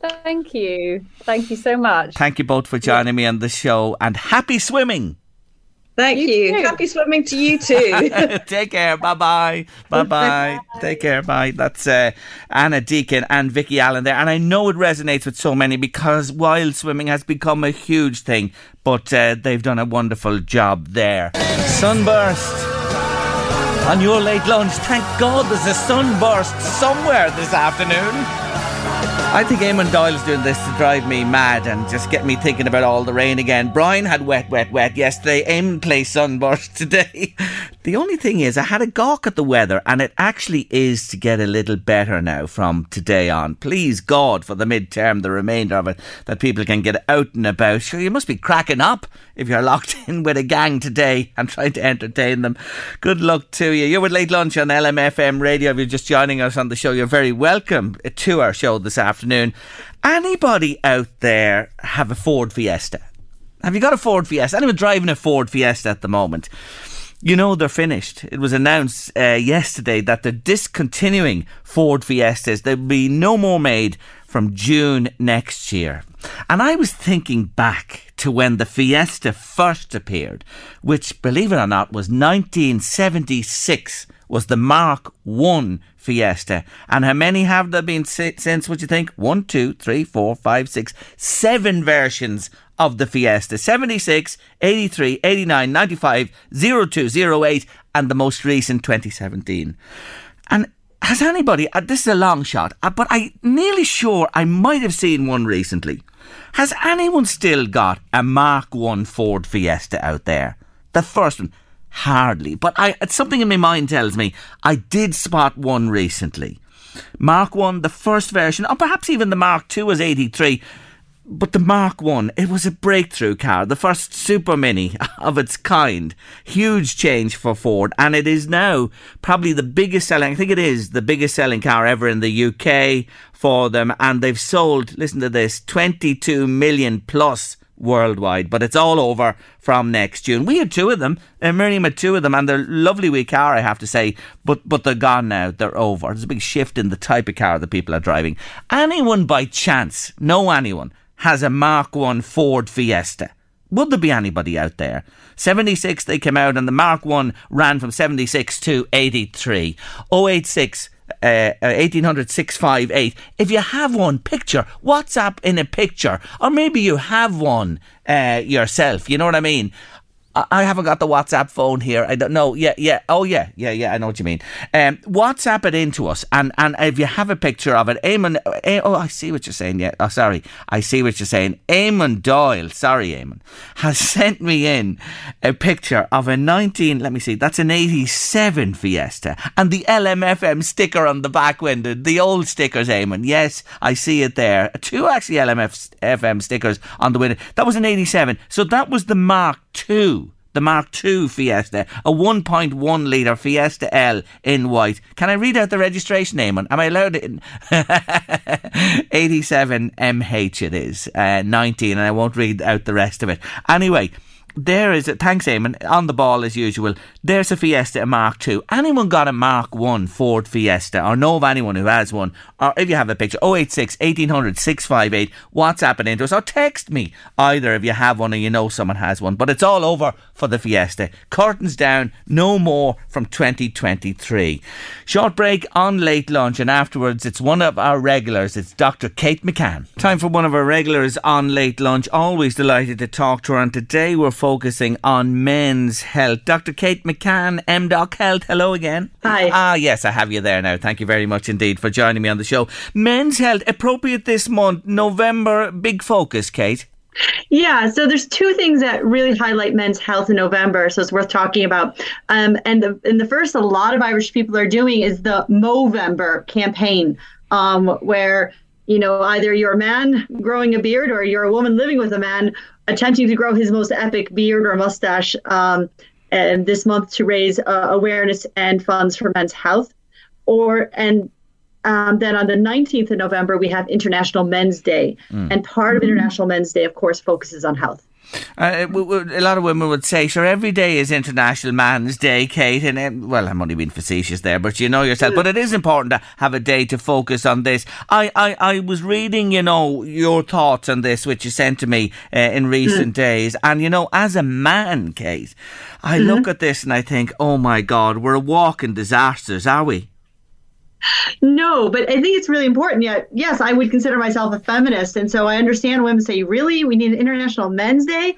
Thank you. Thank you so much. Thank you both for joining me on the show and happy swimming. Thank you. you. Happy swimming to you too. Take care. Bye bye. Bye bye. Take care. Bye. That's uh, Anna Deacon and Vicky Allen there. And I know it resonates with so many because wild swimming has become a huge thing, but uh, they've done a wonderful job there. Sunburst on your late lunch. Thank God there's a sunburst somewhere this afternoon. I think Eamon Doyle's doing this to drive me mad and just get me thinking about all the rain again. Brian had wet, wet, wet yesterday. Eamon plays sunburst today. The only thing is, I had a gawk at the weather, and it actually is to get a little better now from today on. Please God for the midterm, the remainder of it, that people can get out and about. Sure, you must be cracking up if you're locked in with a gang today and trying to entertain them. Good luck to you. You're with Late Lunch on LMFM Radio. If you're just joining us on the show, you're very welcome to our show this afternoon. Anybody out there have a Ford Fiesta? Have you got a Ford Fiesta? Anyone driving a Ford Fiesta at the moment? You know they're finished. It was announced uh, yesterday that they're discontinuing Ford Fiestas. There'll be no more made from June next year. And I was thinking back to when the Fiesta first appeared, which, believe it or not, was 1976, was the Mark One Fiesta. And how many have there been since, would you think? One, two, three, four, five, six, seven versions of the Fiesta 76, 83, 89, 95, 02, 08, and the most recent 2017. And has anybody, uh, this is a long shot, uh, but I'm nearly sure I might have seen one recently. Has anyone still got a Mark 1 Ford Fiesta out there? The first one? Hardly. But I, something in my mind tells me I did spot one recently. Mark 1, the first version, or perhaps even the Mark 2 was 83 but the Mark 1, it was a breakthrough car, the first super mini of its kind. Huge change for Ford, and it is now probably the biggest selling, I think it is the biggest selling car ever in the UK for them, and they've sold, listen to this, 22 million plus worldwide, but it's all over from next June. We had two of them, uh, Miriam had two of them, and they're lovely wee car, I have to say, but but they're gone now. They're over. There's a big shift in the type of car that people are driving. Anyone by chance, know anyone, has a Mark 1 Ford Fiesta? Would there be anybody out there? 76 they came out and the Mark 1 ran from 76 to 83. 086 uh, 1800 uh, 658. If you have one, picture, WhatsApp in a picture, or maybe you have one uh, yourself, you know what I mean? I haven't got the WhatsApp phone here. I don't know. Yeah, yeah. Oh, yeah, yeah, yeah. I know what you mean. Um, WhatsApp it into us, and and if you have a picture of it, Eamon. Uh, oh, I see what you're saying. Yeah. Oh, sorry. I see what you're saying. Eamon Doyle. Sorry, Eamon has sent me in a picture of a 19. Let me see. That's an 87 Fiesta, and the LMFM sticker on the back window. The old stickers, Eamon. Yes, I see it there. Two actually LMFM stickers on the window. That was an 87. So that was the Mark II the Mark II Fiesta, a 1.1 litre Fiesta L in white. Can I read out the registration name? On? Am I allowed it? 87 MH it is, uh, 19, and I won't read out the rest of it. Anyway, there is a thanks Eamon on the ball as usual. There's a Fiesta a Mark II anyone got a Mark 1 Ford Fiesta or know of anyone who has one? Or if you have a picture 086 1800 658 WhatsApp it into us or text me. Either if you have one or you know someone has one. But it's all over for the Fiesta. Curtains down no more from 2023 short break on late lunch and afterwards it's one of our regulars. It's Dr Kate McCann. Time for one of our regulars on late lunch. Always delighted to talk to her and today we're focusing on men's health. Dr. Kate McCann, MDoc Health, hello again. Hi. Ah, yes, I have you there now. Thank you very much indeed for joining me on the show. Men's health, appropriate this month, November, big focus, Kate. Yeah, so there's two things that really highlight men's health in November, so it's worth talking about. Um, and the and the first, a lot of Irish people are doing is the Movember campaign, um, where you know either you're a man growing a beard or you're a woman living with a man attempting to grow his most epic beard or mustache um, and this month to raise uh, awareness and funds for men's health. Or and um, then on the 19th of November, we have International Men's Day. Mm. And part of International Men's Day, of course, focuses on health. Uh, a lot of women would say, sure, every day is International Man's Day, Kate. And, uh, well, I'm only being facetious there, but you know yourself. But it is important to have a day to focus on this. I, I, I was reading, you know, your thoughts on this, which you sent to me uh, in recent mm. days. And, you know, as a man, Kate, I mm-hmm. look at this and I think, oh my God, we're a walking disasters, are we? No, but I think it's really important. Yeah, yes, I would consider myself a feminist, and so I understand women say, "Really, we need an International Men's Day,"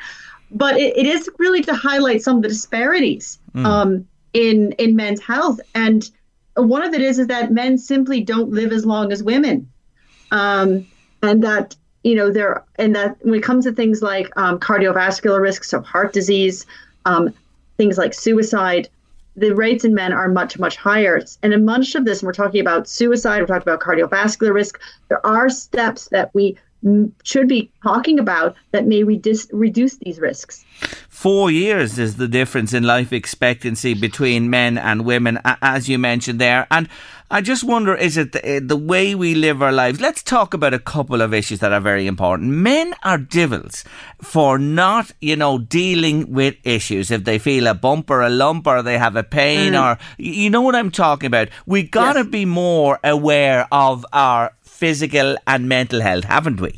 but it, it is really to highlight some of the disparities mm. um, in in men's health, and one of it is is that men simply don't live as long as women, um, and that you know there and that when it comes to things like um, cardiovascular risks, so heart disease, um, things like suicide the rates in men are much, much higher. And in much of this, we're talking about suicide, we're talking about cardiovascular risk. There are steps that we should be talking about that may reduce, reduce these risks. Four years is the difference in life expectancy between men and women, as you mentioned there. And I just wonder is it the, the, way we live our lives? Let's talk about a couple of issues that are very important. Men are devils for not, you know, dealing with issues. If they feel a bump or a lump or they have a pain mm. or, you know what I'm talking about? We got to yes. be more aware of our physical and mental health, haven't we?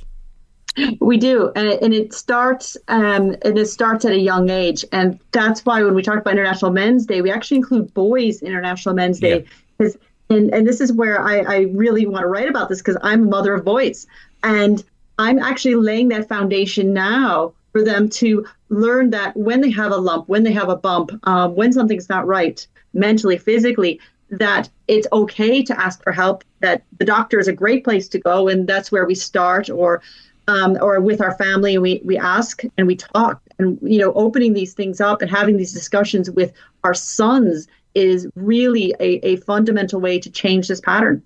We do, and it, and it starts um, and it starts at a young age, and that's why when we talk about International Men's Day, we actually include Boys International Men's Day because. Yeah. And, and this is where I, I really want to write about this because I'm a mother of boys. And I'm actually laying that foundation now for them to learn that when they have a lump, when they have a bump, um, when something's not right mentally, physically, that it's okay to ask for help, that the doctor is a great place to go, and that's where we start, or um, or with our family, and we we ask and we talk, and you know, opening these things up and having these discussions with our sons is really a, a fundamental way to change this pattern.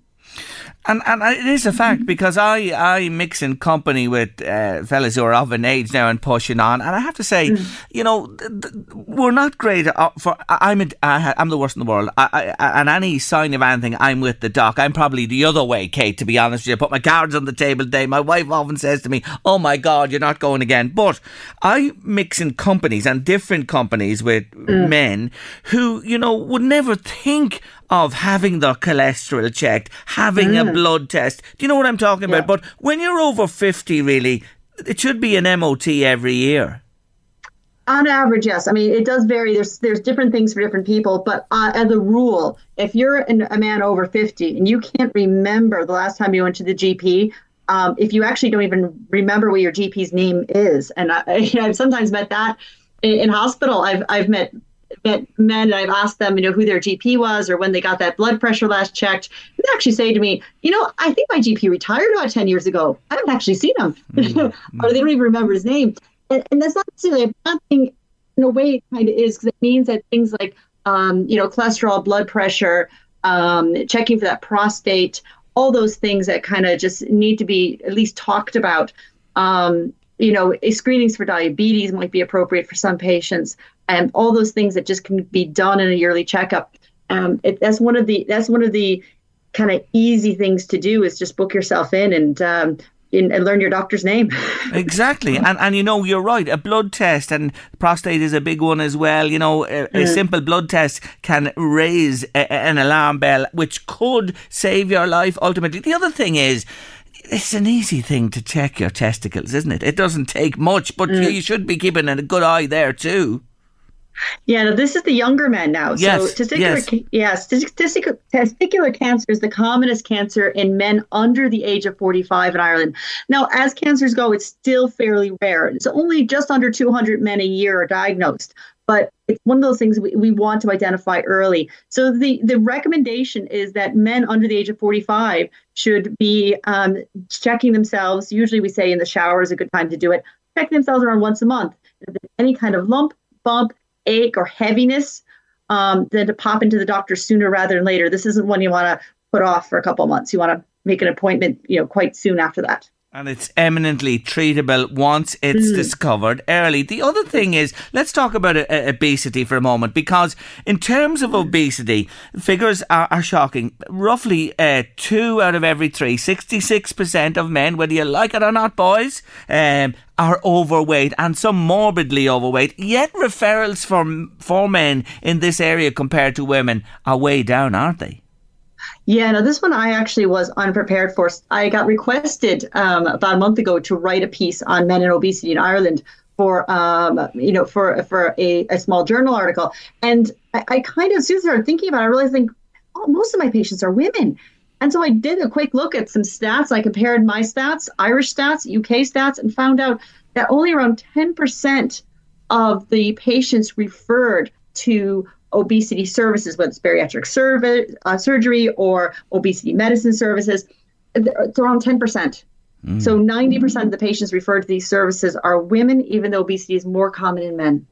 And and it is a fact because I I mix in company with uh, fellas who are of an age now and pushing on, and I have to say, mm. you know, th- th- we're not great for. I'm a, I'm the worst in the world, I, I, and any sign of anything, I'm with the doc. I'm probably the other way, Kate. To be honest with you, I put my cards on the table today. My wife often says to me, "Oh my God, you're not going again." But I mix in companies and different companies with mm. men who, you know, would never think of having their cholesterol checked, having mm. a blood test. Do you know what I'm talking yeah. about? But when you're over 50, really, it should be an MOT every year. On average, yes. I mean, it does vary. There's there's different things for different people, but uh, as a rule, if you're an, a man over 50 and you can't remember the last time you went to the GP, um, if you actually don't even remember what your GP's name is, and I, have sometimes met that in, in hospital. I've I've met met men I've asked them, you know, who their GP was or when they got that blood pressure last checked. They actually say to me, you know, I think my GP retired about 10 years ago. I haven't actually seen him. Mm-hmm. or they don't even remember his name. And, and, that's not necessarily a bad thing in a way it kind of is because it means that things like, um, you know, cholesterol, blood pressure, um, checking for that prostate, all those things that kind of just need to be at least talked about. Um, you know, screenings for diabetes might be appropriate for some patients and all those things that just can be done in a yearly checkup. Um, it, that's one of the that's one of the kind of easy things to do is just book yourself in and um, in, and learn your doctor's name. exactly, and and you know you're right. A blood test and prostate is a big one as well. You know, a, mm. a simple blood test can raise a, an alarm bell, which could save your life ultimately. The other thing is. It's an easy thing to check your testicles, isn't it? It doesn't take much, but mm. you should be keeping a good eye there too. Yeah, no, this is the younger men now. Yes, so testicular, yes. testicular, testicular cancer is the commonest cancer in men under the age of 45 in Ireland. Now, as cancers go, it's still fairly rare. It's only just under 200 men a year are diagnosed, but it's one of those things we, we want to identify early. So the, the recommendation is that men under the age of 45 should be um, checking themselves. Usually we say in the shower is a good time to do it. Check themselves around once a month. If there's any kind of lump, bump, ache or heaviness, um, then to pop into the doctor sooner rather than later. This isn't one you want to put off for a couple months. You want to make an appointment, you know, quite soon after that. And it's eminently treatable once it's mm. discovered early. The other thing is, let's talk about uh, obesity for a moment, because in terms of obesity, figures are, are shocking. Roughly uh, two out of every three, 66% of men, whether you like it or not, boys, um, are overweight and some morbidly overweight. Yet referrals for, for men in this area compared to women are way down, aren't they? Yeah, no, this one I actually was unprepared for. I got requested um, about a month ago to write a piece on men and obesity in Ireland for um, you know for for a, a small journal article, and I, I, kind of as soon as I started thinking about it, I realized like oh, most of my patients are women. And so I did a quick look at some stats. I compared my stats, Irish stats, UK stats, and found out that only around 10% of the patients referred to obesity services, whether it's bariatric survey, uh, surgery or obesity medicine services, it's around 10%. Mm. So 90% of the patients referred to these services are women, even though obesity is more common in men.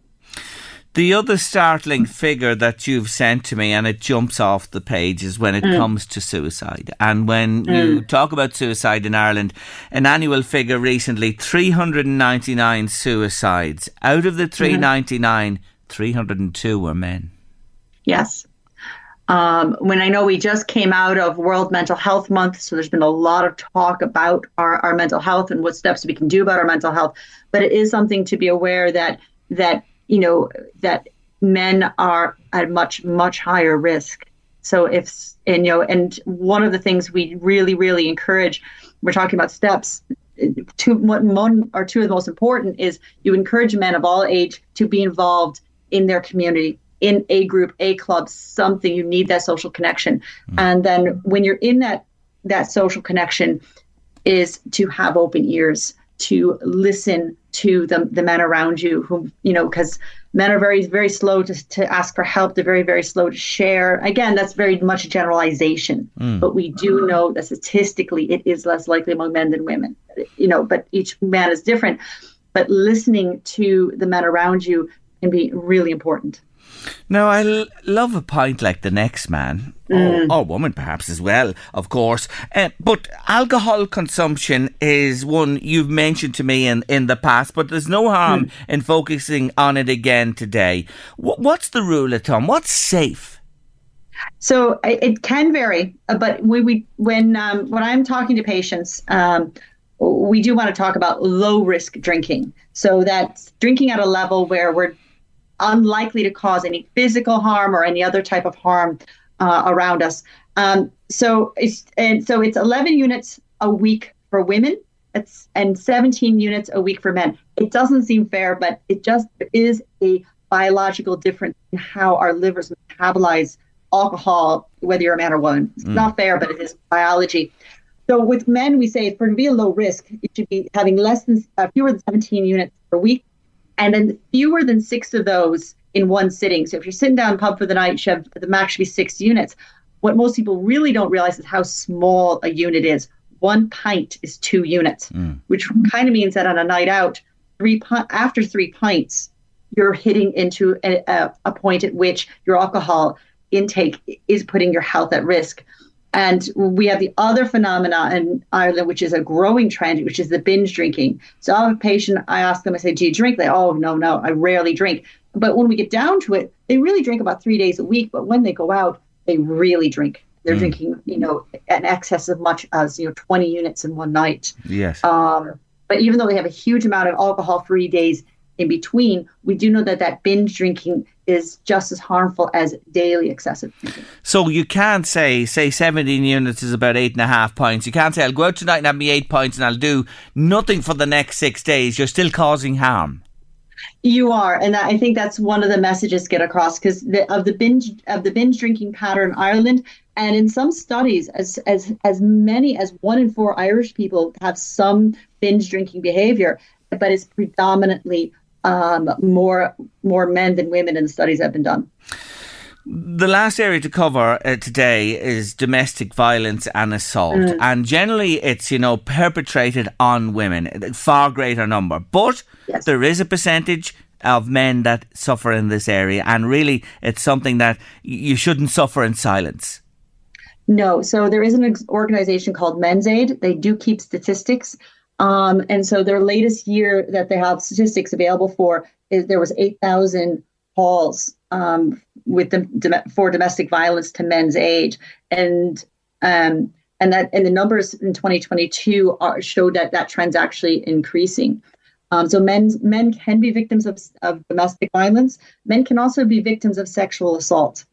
The other startling figure that you've sent to me, and it jumps off the page, is when it mm. comes to suicide. And when mm. you talk about suicide in Ireland, an annual figure recently 399 suicides. Out of the 399, mm-hmm. 302 were men. Yes. Um, when I know we just came out of World Mental Health Month, so there's been a lot of talk about our, our mental health and what steps we can do about our mental health. But it is something to be aware that that you know that men are at much much higher risk. So if and you know, and one of the things we really really encourage, we're talking about steps. Two one or two of the most important is you encourage men of all age to be involved in their community in a group, a club, something. You need that social connection. Mm. And then when you're in that that social connection is to have open ears, to listen to the, the men around you who, you know, because men are very, very slow to, to ask for help. They're very, very slow to share. Again, that's very much a generalization. Mm. But we do know that statistically it is less likely among men than women. You know, but each man is different. But listening to the men around you can be really important. Now, I l- love a pint like the next man, mm. or, or, woman perhaps as well, of course. Uh, but alcohol consumption is one you've mentioned to me in, in the past, but there's no harm mm. in focusing on it again today. W- what's the rule of thumb? What's safe? So it can vary, uh, but when we when um, when I'm talking to patients, um, we do want to talk about low risk drinking. So that's drinking at a level where we're unlikely to cause any physical harm or any other type of harm uh, around us. Um, so it's and so it's 11 units a week for women. It's and 17 units a week for men. It doesn't seem fair, but it just is a biological difference in how our livers metabolize alcohol, whether you're a man or woman. It's mm. not fair, but it is biology. So with men, we say for to be a low risk, it should be having less than uh, fewer than 17 units per week and then fewer than six of those in one sitting. So if you're sitting down pub for the night, you have, the max should be six units. What most people really don't realize is how small a unit is. One pint is two units, mm. which kind of means that on a night out, three after three pints, you're hitting into a, a, a point at which your alcohol intake is putting your health at risk. And we have the other phenomena in Ireland, which is a growing trend, which is the binge drinking. So I have a patient, I ask them, I say, Do you drink? They, oh, no, no, I rarely drink. But when we get down to it, they really drink about three days a week. But when they go out, they really drink. They're mm. drinking, you know, an excess of much as, you know, 20 units in one night. Yes. Um, but even though they have a huge amount of alcohol free days in between, we do know that that binge drinking is just as harmful as daily excessive drinking. So you can't say, say 17 units is about eight and a half pints. You can't say, I'll go out tonight and have me eight pints and I'll do nothing for the next six days. You're still causing harm. You are, and I think that's one of the messages get across because of the binge of the binge drinking pattern in Ireland, and in some studies, as as as many as one in four Irish people have some binge drinking behavior, but it's predominantly um, more more men than women in the studies that have been done. The last area to cover uh, today is domestic violence and assault, mm. and generally it's you know perpetrated on women, far greater number. But yes. there is a percentage of men that suffer in this area, and really it's something that you shouldn't suffer in silence. No, so there is an organization called Men's Aid. They do keep statistics. Um, and so their latest year that they have statistics available for is there was 8,000 calls um, with the for domestic violence to Men's Aid, and um, and that and the numbers in 2022 are, showed that that trend's actually increasing. Um, so men men can be victims of, of domestic violence. Men can also be victims of sexual assault.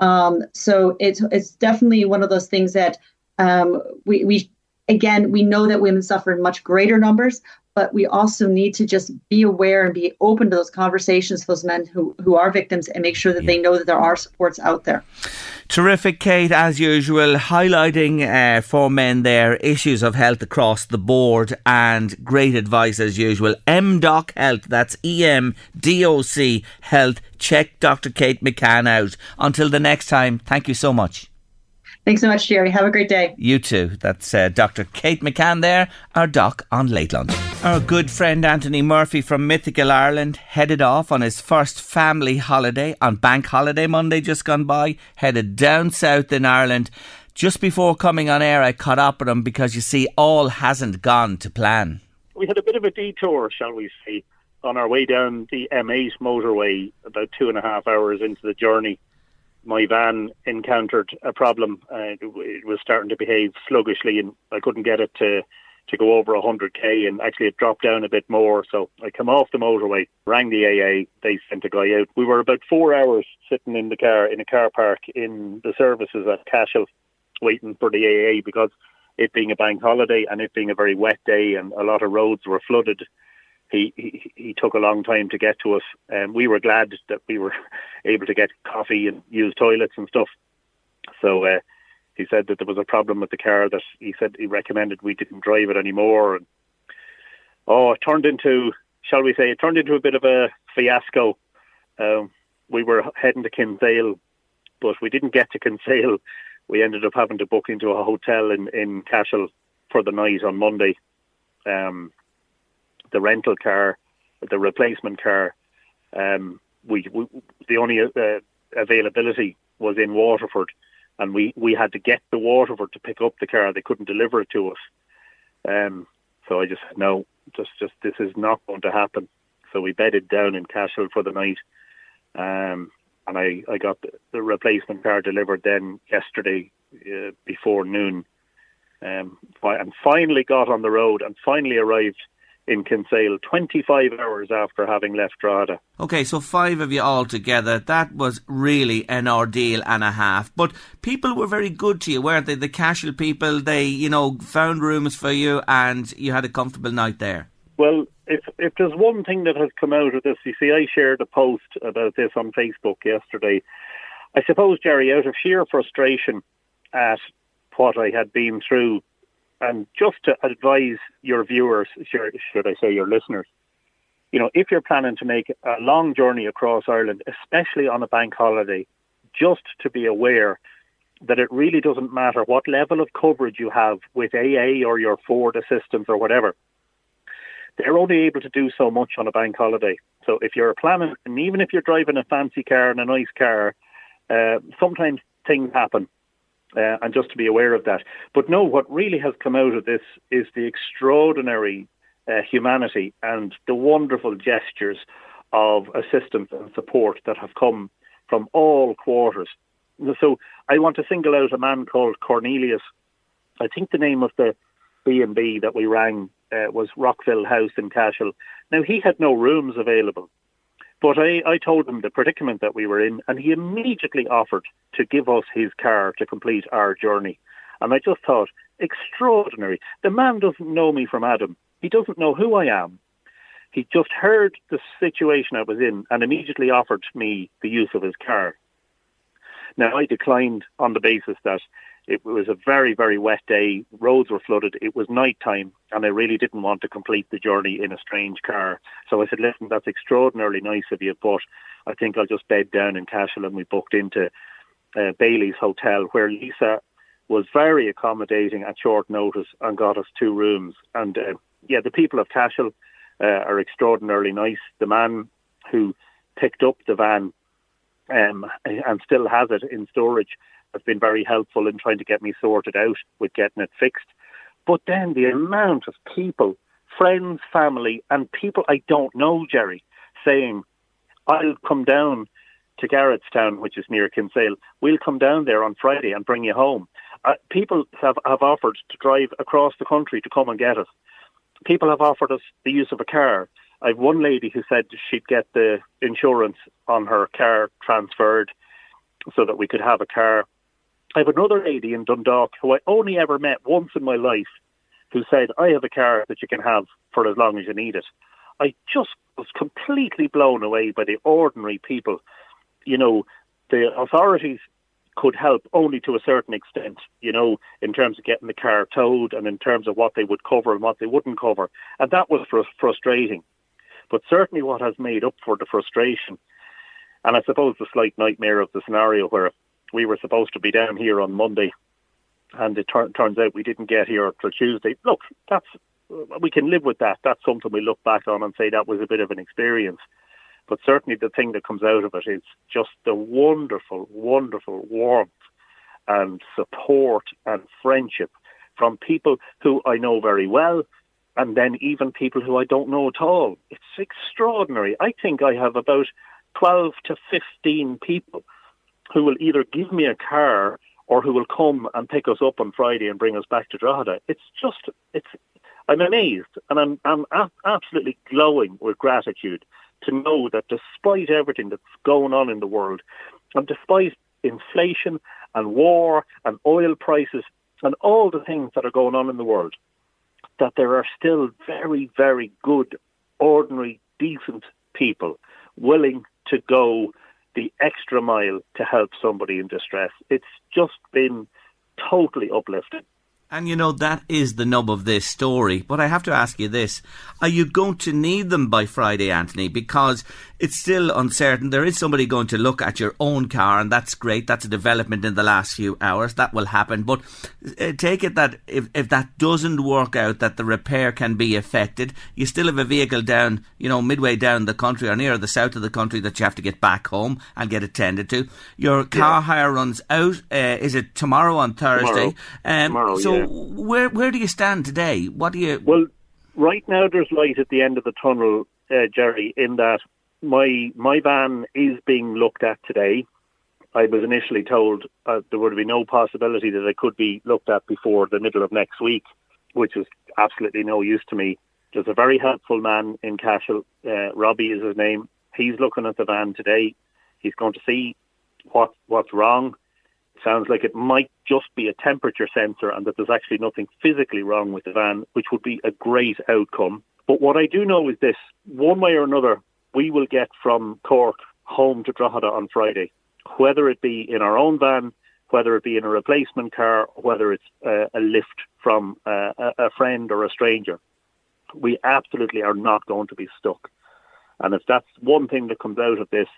Um, so it's it's definitely one of those things that um, we we again, we know that women suffer in much greater numbers, but we also need to just be aware and be open to those conversations, those men who, who are victims, and make sure that yeah. they know that there are supports out there. Terrific, Kate, as usual, highlighting uh, for men their issues of health across the board and great advice as usual. MDoc Health, that's E M D O C Health. Check Dr. Kate McCann out. Until the next time, thank you so much. Thanks so much, Jerry. Have a great day. You too. That's uh, Dr. Kate McCann there, our doc on Late Lunch. Our good friend Anthony Murphy from Mythical Ireland headed off on his first family holiday on Bank Holiday Monday just gone by, headed down south in Ireland. Just before coming on air, I caught up with him because you see, all hasn't gone to plan. We had a bit of a detour, shall we say, on our way down the M8 motorway, about two and a half hours into the journey my van encountered a problem. Uh, it was starting to behave sluggishly, and I couldn't get it to to go over 100k. And actually, it dropped down a bit more. So I come off the motorway, rang the AA. They sent a guy out. We were about four hours sitting in the car in a car park in the services at Cashel, waiting for the AA because it being a bank holiday and it being a very wet day and a lot of roads were flooded he, he he took a long time to get to us, and we were glad that we were able to get coffee and use toilets and stuff. So uh, he said that there was a problem with the car that he said he recommended we didn't drive it anymore. And oh, it turned into, shall we say, it turned into a bit of a fiasco. Um, we were heading to Kinsale, but we didn't get to Kinsale. We ended up having to book into a hotel in in Cashel for the night on Monday. Um, the rental car, the replacement car, um, we, we the only uh, availability was in Waterford, and we we had to get to Waterford to pick up the car. They couldn't deliver it to us. Um, so I just no, just just this is not going to happen. So we bedded down in Cashel for the night, um, and I I got the, the replacement car delivered then yesterday uh, before noon, um, and finally got on the road and finally arrived in Kinsale 25 hours after having left Drogheda. Okay, so five of you all together. That was really an ordeal and a half. But people were very good to you, weren't they? The Cashel people, they, you know, found rooms for you and you had a comfortable night there. Well, if if there's one thing that has come out of this, you see, I shared a post about this on Facebook yesterday. I suppose, Jerry, out of sheer frustration at what I had been through and just to advise your viewers, should I say your listeners, you know, if you're planning to make a long journey across Ireland, especially on a bank holiday, just to be aware that it really doesn't matter what level of coverage you have with AA or your Ford assistance or whatever. They're only able to do so much on a bank holiday. So if you're planning, and even if you're driving a fancy car and a nice car, uh, sometimes things happen uh, and just to be aware of that. But no, what really has come out of this is the extraordinary uh, humanity and the wonderful gestures of assistance and support that have come from all quarters. So I want to single out a man called Cornelius. I think the name of the B and B that we rang uh, was Rockville House in Cashel. Now he had no rooms available, but I, I told him the predicament that we were in, and he immediately offered to give us his car to complete our journey. And I just thought, extraordinary. The man doesn't know me from Adam. He doesn't know who I am. He just heard the situation I was in and immediately offered me the use of his car. Now, I declined on the basis that it was a very, very wet day. Roads were flooded. It was night time, and I really didn't want to complete the journey in a strange car. So I said, "Listen, that's extraordinarily nice of you, but I think I'll just bed down in Cashel." And we booked into uh, Bailey's Hotel, where Lisa was very accommodating at short notice and got us two rooms. And uh, yeah, the people of Cashel uh, are extraordinarily nice. The man who picked up the van um, and still has it in storage has been very helpful in trying to get me sorted out with getting it fixed. But then the amount of people, friends, family, and people I don't know, Jerry, saying, I'll come down to Garrettstown, which is near Kinsale. We'll come down there on Friday and bring you home. Uh, people have, have offered to drive across the country to come and get us. People have offered us the use of a car. I've one lady who said she'd get the insurance on her car transferred so that we could have a car I have another lady in Dundalk who I only ever met once in my life who said, I have a car that you can have for as long as you need it. I just was completely blown away by the ordinary people. You know, the authorities could help only to a certain extent, you know, in terms of getting the car towed and in terms of what they would cover and what they wouldn't cover. And that was fr- frustrating. But certainly what has made up for the frustration, and I suppose the slight nightmare of the scenario where we were supposed to be down here on Monday, and it tur- turns out we didn't get here until Tuesday. Look, that's we can live with that. That's something we look back on and say that was a bit of an experience. But certainly the thing that comes out of it is just the wonderful, wonderful warmth and support and friendship from people who I know very well and then even people who I don't know at all. It's extraordinary. I think I have about 12 to 15 people who will either give me a car or who will come and pick us up on Friday and bring us back to Drogheda. It's just, it's, I'm amazed and I'm, I'm a- absolutely glowing with gratitude to know that despite everything that's going on in the world, and despite inflation and war and oil prices and all the things that are going on in the world, that there are still very, very good, ordinary, decent people willing to go the extra mile to help somebody in distress. It's just been totally uplifting. And you know, that is the nub of this story. But I have to ask you this. Are you going to need them by Friday, Anthony? Because it's still uncertain. There is somebody going to look at your own car, and that's great. That's a development in the last few hours. That will happen. But uh, take it that if, if that doesn't work out, that the repair can be affected, you still have a vehicle down, you know, midway down the country or near the south of the country that you have to get back home and get attended to. Your car yeah. hire runs out. Uh, is it tomorrow on Thursday? Tomorrow. Um, tomorrow so yeah. where where do you stand today? What do you? Well, right now there's light at the end of the tunnel, uh, Jerry. In that my my van is being looked at today. I was initially told uh, there would be no possibility that it could be looked at before the middle of next week, which was absolutely no use to me. There's a very helpful man in Cashel, uh, Robbie is his name. He's looking at the van today. He's going to see what what's wrong. sounds like it might just be a temperature sensor and that there's actually nothing physically wrong with the van, which would be a great outcome. But what I do know is this one way or another, we will get from Cork home to Drogheda on Friday, whether it be in our own van, whether it be in a replacement car, whether it's uh, a lift from uh, a friend or a stranger. We absolutely are not going to be stuck. And if that's one thing that comes out of this,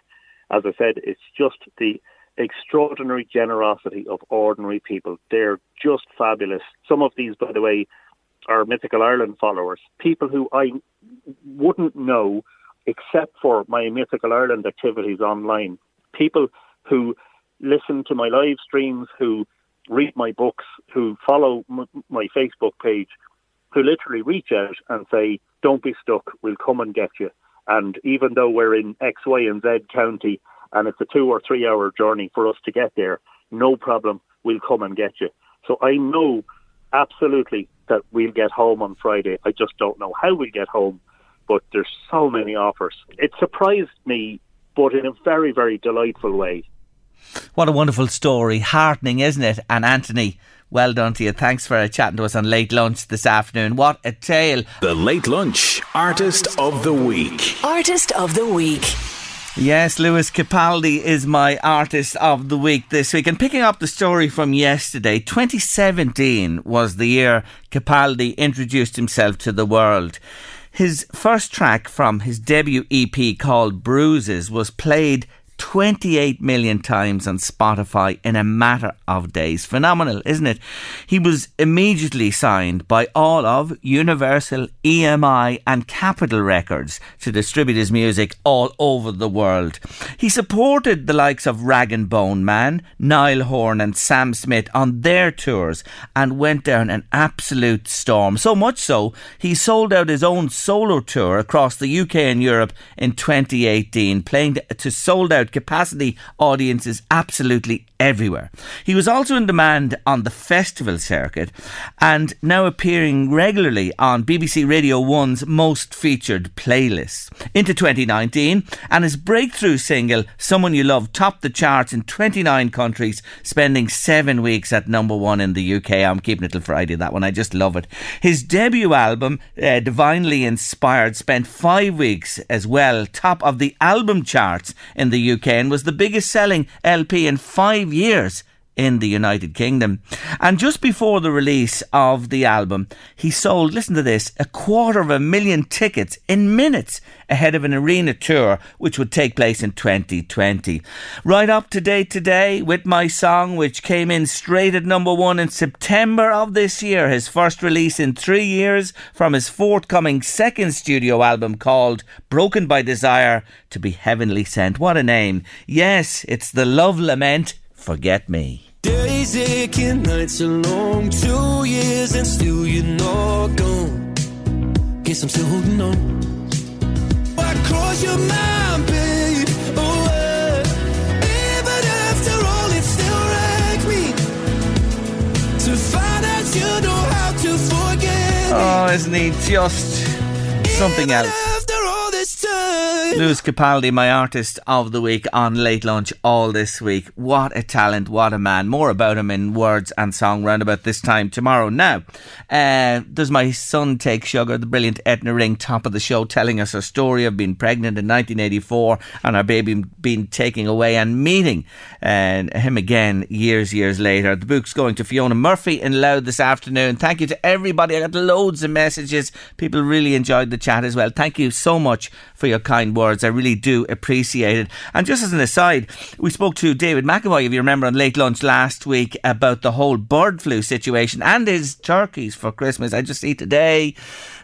as I said, it's just the extraordinary generosity of ordinary people. They're just fabulous. Some of these, by the way, are Mythical Ireland followers, people who I wouldn't know except for my Mythical Ireland activities online. People who listen to my live streams, who read my books, who follow m- my Facebook page, who literally reach out and say, Don't be stuck, we'll come and get you. And even though we're in X, Y, and Z county and it's a two or three hour journey for us to get there, no problem, we'll come and get you. So I know absolutely that we'll get home on Friday. I just don't know how we'll get home but there's so many offers. It surprised me, but in a very, very delightful way. What a wonderful story. Heartening, isn't it? And Anthony, well done to you. Thanks for chatting to us on Late Lunch this afternoon. What a tale. The Late Lunch Artist of the Week. Artist of the Week. Yes, Lewis Capaldi is my artist of the week this week. And picking up the story from yesterday, 2017 was the year Capaldi introduced himself to the world. His first track from his debut EP called Bruises was played 28 million times on Spotify in a matter of days. Phenomenal, isn't it? He was immediately signed by all of Universal, EMI, and Capitol Records to distribute his music all over the world. He supported the likes of Rag and Bone Man, Niall Horan, and Sam Smith on their tours and went down an absolute storm. So much so, he sold out his own solo tour across the UK and Europe in 2018, playing to sold out capacity audiences absolutely everywhere. He was also in demand on the festival circuit and now appearing regularly on BBC Radio 1's most featured playlists. Into 2019, and his breakthrough single, Someone You Love, topped the charts in 29 countries, spending seven weeks at number one in the UK. I'm keeping it till Friday, that one. I just love it. His debut album, uh, Divinely Inspired, spent five weeks as well, top of the album charts in the UK, and was the biggest selling LP in five five years in the United Kingdom. And just before the release of the album, he sold, listen to this, a quarter of a million tickets in minutes ahead of an arena tour which would take place in 2020. Right up to date today with my song, which came in straight at number one in September of this year, his first release in three years from his forthcoming second studio album called Broken by Desire to be Heavenly Sent. What a name. Yes, it's the love lament Forget Me. Days aching, nights are long, two years and still you're not gone. Guess I'm still holding on. Why cross your mind, babe? Oh, uh, even after all, it still wrecks me to find out you know how to forget. Oh, isn't he just something else? Lewis Capaldi, my artist of the week on Late Lunch all this week. What a talent, what a man. More about him in words and song round about this time tomorrow. Now, uh, does my son take sugar? The brilliant Edna Ring, top of the show, telling us her story of being pregnant in 1984 and our baby being taken away and meeting uh, him again years, years later. The book's going to Fiona Murphy in Louth this afternoon. Thank you to everybody. I got loads of messages. People really enjoyed the chat as well. Thank you so much for your kind words words. I really do appreciate it. And just as an aside, we spoke to David McAvoy, if you remember, on late lunch last week about the whole bird flu situation and his turkeys for Christmas. I just see today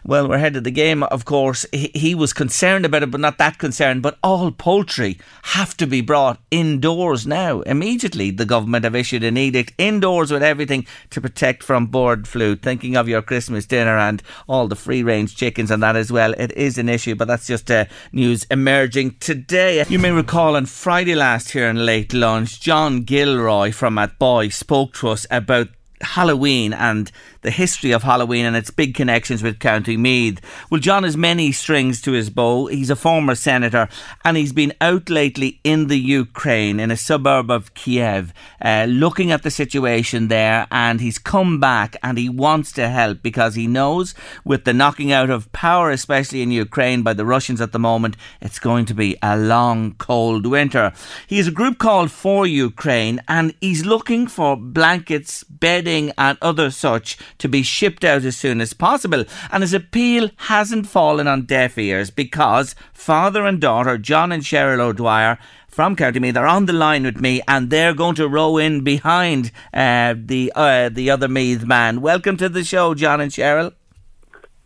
well, we're ahead of the game, of course. He, he, was concerned about it, but not that concerned. But all poultry have to be brought indoors now. Immediately, the government have issued an edict indoors with everything to protect from bird flu. Thinking of your Christmas dinner and all the free range chickens and that as well. It is an issue, but that's just uh, news emerging today. You may recall on Friday last here in late lunch, John Gilroy from Athboy spoke to us about Halloween and the history of Halloween and its big connections with County Meath. Well, John has many strings to his bow. He's a former senator and he's been out lately in the Ukraine, in a suburb of Kiev, uh, looking at the situation there. And he's come back and he wants to help because he knows with the knocking out of power, especially in Ukraine by the Russians at the moment, it's going to be a long, cold winter. He has a group called For Ukraine and he's looking for blankets, bedding, and other such to be shipped out as soon as possible. And his appeal hasn't fallen on deaf ears because father and daughter, John and Cheryl O'Dwyer, from County Meath are on the line with me, and they're going to row in behind uh, the uh, the other Meath man. Welcome to the show, John and Cheryl.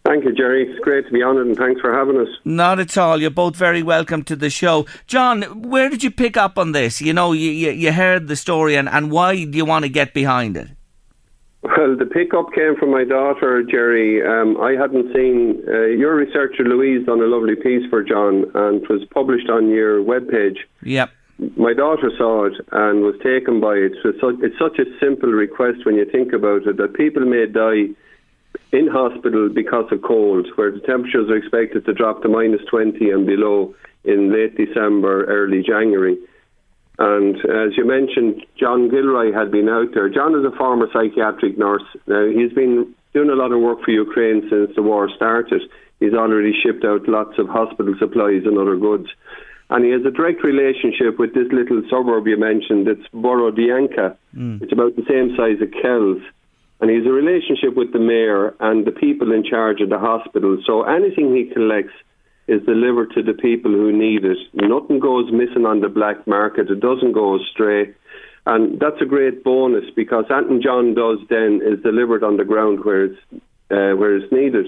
Thank you, Jerry. It's great to be on it, and thanks for having us. Not at all. You're both very welcome to the show. John, where did you pick up on this? You know, you, you, you heard the story, and, and why do you want to get behind it? Well, the pickup came from my daughter, Jerry. Um, I hadn't seen uh, your researcher, Louise, done a lovely piece for John, and it was published on your webpage. Yep. My daughter saw it and was taken by it. So it's such a simple request when you think about it that people may die in hospital because of cold, where the temperatures are expected to drop to minus 20 and below in late December, early January. And as you mentioned, John Gilroy had been out there. John is a former psychiatric nurse. Now, he's been doing a lot of work for Ukraine since the war started. He's already shipped out lots of hospital supplies and other goods. And he has a direct relationship with this little suburb you mentioned. It's Borodianka. Mm. It's about the same size as Kells. And he has a relationship with the mayor and the people in charge of the hospital. So anything he collects is delivered to the people who need it. Nothing goes missing on the black market. It doesn't go astray. And that's a great bonus because Anton John does then is delivered on the ground where it's uh, where it's needed.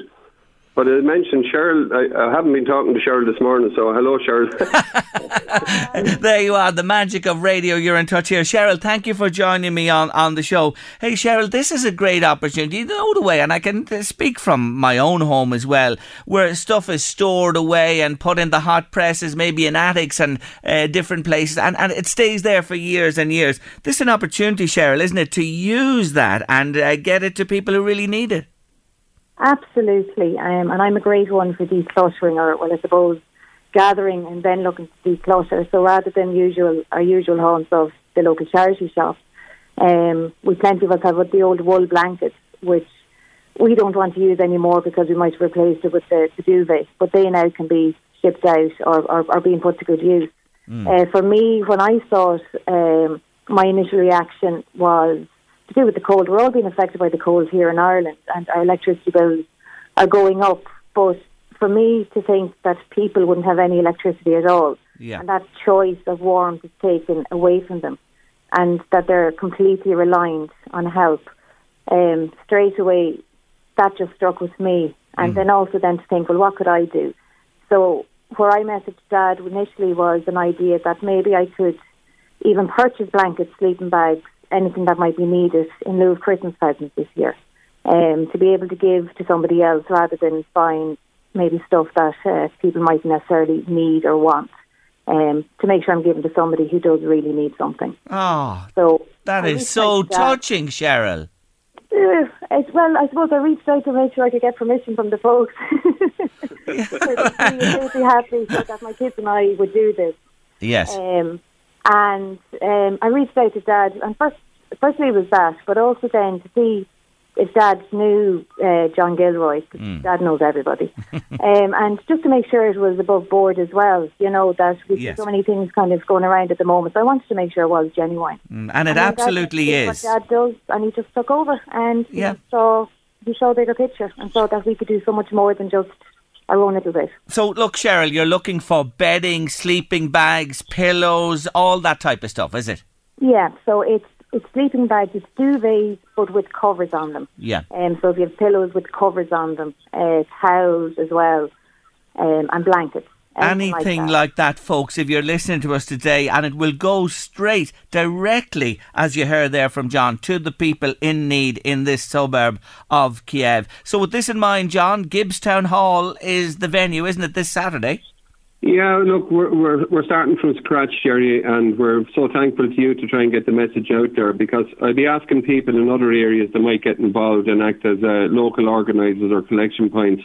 But I mentioned Cheryl. I, I, haven't been talking to Cheryl this morning, so hello, Cheryl. there you are, the magic of radio. You're in touch here. Cheryl, thank you for joining me on, on the show. Hey, Cheryl, this is a great opportunity. You know the way, and I can speak from my own home as well, where stuff is stored away and put in the hot presses, maybe in attics and uh, different places, and, and it stays there for years and years. This is an opportunity, Cheryl, isn't it, to use that and uh, get it to people who really need it? Absolutely, um, and I'm a great one for decluttering, or well, I suppose gathering and then looking to declutter. So rather than usual our usual haunts of the local charity shop, um, we plenty of us have the old wool blankets, which we don't want to use anymore because we might replace it with the, the duvet, but they now can be shipped out or, or, or being put to good use. Mm. Uh, for me, when I saw it, um, my initial reaction was to do with the cold. We're all being affected by the cold here in Ireland, and our electricity bills are going up. But for me to think that people wouldn't have any electricity at all, yeah. and that choice of warmth is taken away from them, and that they're completely reliant on help, um, straight away, that just struck with me. And mm. then also then to think, well, what could I do? So where I messaged Dad initially was an idea that maybe I could even purchase blankets, sleeping bags, anything that might be needed in lieu of Christmas presents this year. Um, to be able to give to somebody else rather than buying maybe stuff that uh, people might necessarily need or want. Um, to make sure I'm giving to somebody who does really need something. Oh, so that is so touching, Cheryl. Uh, well, I suppose I reached out to make sure I could get permission from the folks. so be happy so that my kids and I would do this. Yes. Um, and um, I reached out to Dad, and first, firstly was that, but also then to see if Dad knew uh, John Gilroy, because mm. Dad knows everybody, um, and just to make sure it was above board as well. You know that we yes. so many things kind of going around at the moment, so I wanted to make sure it was genuine. Mm, and it and absolutely Dad, is. What Dad does, and he just took over, and yeah. he saw he saw a bigger picture, and saw that we could do so much more than just our own little bit. So, look, Cheryl, you're looking for bedding, sleeping bags, pillows, all that type of stuff, is it? Yeah, so it's it's sleeping bags, it's duvets, but with covers on them. Yeah. Um, so if you have pillows with covers on them, uh, towels as well, um, and blankets. Anything like that. folks, if you're listening to us today, and it will go straight, directly, as you heard there from John, to the people in need in this suburb of Kiev. So, with this in mind, John, Gibbstown Hall is the venue, isn't it, this Saturday? Yeah, look, we're, we're we're starting from scratch, Jerry, and we're so thankful to you to try and get the message out there because I'd be asking people in other areas that might get involved and act as uh, local organisers or collection points.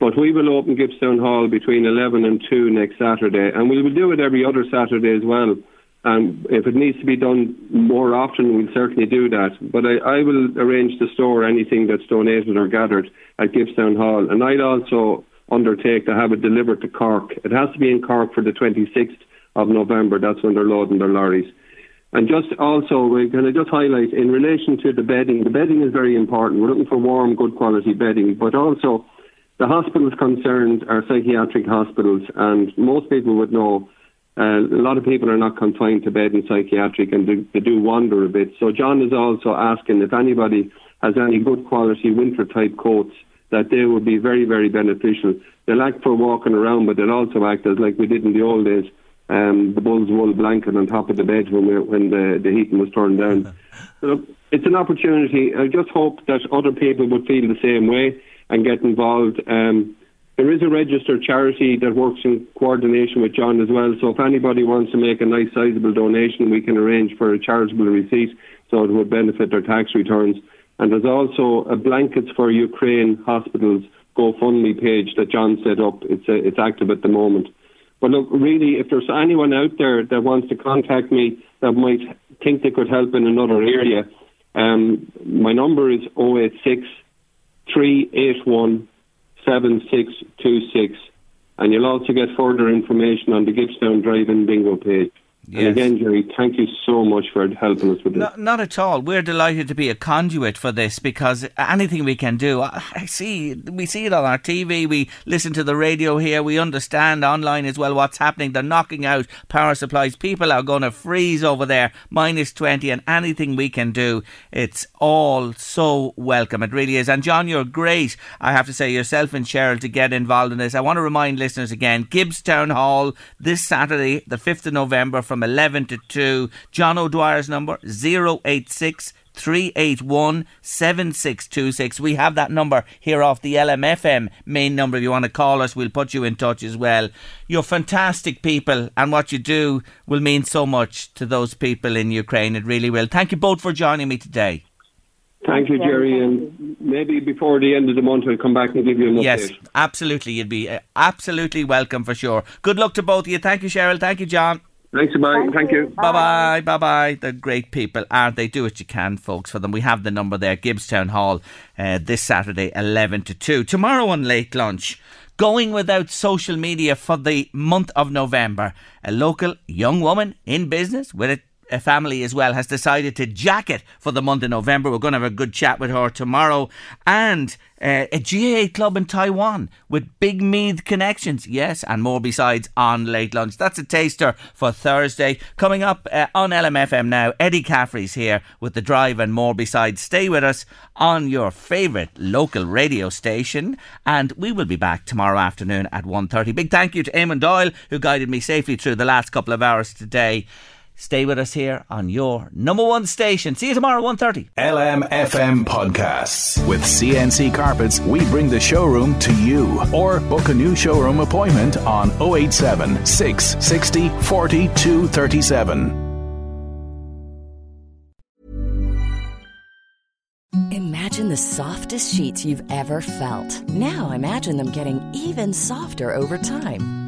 But we will open Gibbstown Hall between 11 and 2 next Saturday, and we will do it every other Saturday as well. And if it needs to be done more often, we'll certainly do that. But I, I will arrange to store anything that's donated or gathered at Gibbstown Hall. And I'd also undertake to have it delivered to Cork. It has to be in Cork for the 26th of November. That's when they're loading their lorries. And just also, we can I just highlight in relation to the bedding. The bedding is very important. We're looking for warm, good quality bedding, but also the hospitals concerned are psychiatric hospitals, and most people would know. Uh, a lot of people are not confined to bed in psychiatric, and they, they do wander a bit. So John is also asking if anybody has any good quality winter type coats that they would be very, very beneficial. They'll act for walking around, but they'll also act as like we did in the old days, um, the bull's wool blanket on top of the bed when we, when the, the heating was turned down. so it's an opportunity. I just hope that other people would feel the same way and get involved. Um, there is a registered charity that works in coordination with John as well. So if anybody wants to make a nice sizable donation, we can arrange for a charitable receipt so it would benefit their tax returns. And there's also a Blankets for Ukraine Hospitals GoFundMe page that John set up. It's, a, uh, it's active at the moment. But look, really, if there's anyone out there that wants to contact me that might think they could help in another area, um, my number is 086 381 7626. And you'll also get further information on the Gibbstown Drive-In Bingo page. Yes. And again, Jerry, thank you so much for helping us with this. Not, not, at all. We're delighted to be a conduit for this because anything we can do, I see, we see it on our TV, we listen to the radio here, we understand online as well what's happening. They're knocking out power supplies. People are going to freeze over there, minus 20, and anything we can do, it's all so welcome. It really is. And John, you're great, I have to say, yourself and Cheryl to get involved in this. I want to remind listeners again, Gibbstown Hall this Saturday, the 5th of November from 11 to 2. John O'Dwyer's number 086 381 7626. We have that number here off the LMFM main number. If you want to call us, we'll put you in touch as well. You're fantastic people, and what you do will mean so much to those people in Ukraine. It really will. Thank you both for joining me today. Thank you, Jerry. And maybe before the end of the month, I'll come back and give you an update. Yes, absolutely. You'd be uh, absolutely welcome for sure. Good luck to both of you. Thank you, Cheryl. Thank you, John. Thanks, bye. Thank, Thank you. Bye bye. Bye bye. They're great people, aren't they? Do what you can, folks, for them. We have the number there, Gibbstown Hall, uh, this Saturday, 11 to 2. Tomorrow on Late Lunch, going without social media for the month of November. A local young woman in business with a a family as well has decided to jacket for the month of November. We're going to have a good chat with her tomorrow. And uh, a GAA club in Taiwan with big Meath connections. Yes, and more besides on late lunch. That's a taster for Thursday. Coming up uh, on LMFM now, Eddie Caffrey's here with the drive and more besides. Stay with us on your favourite local radio station, and we will be back tomorrow afternoon at 1.30. Big thank you to Eamon Doyle who guided me safely through the last couple of hours today. Stay with us here on your number one station. See you tomorrow, 1.30. LMFM Podcasts. With CNC Carpets, we bring the showroom to you. Or book a new showroom appointment on 087 660 4237. Imagine the softest sheets you've ever felt. Now imagine them getting even softer over time.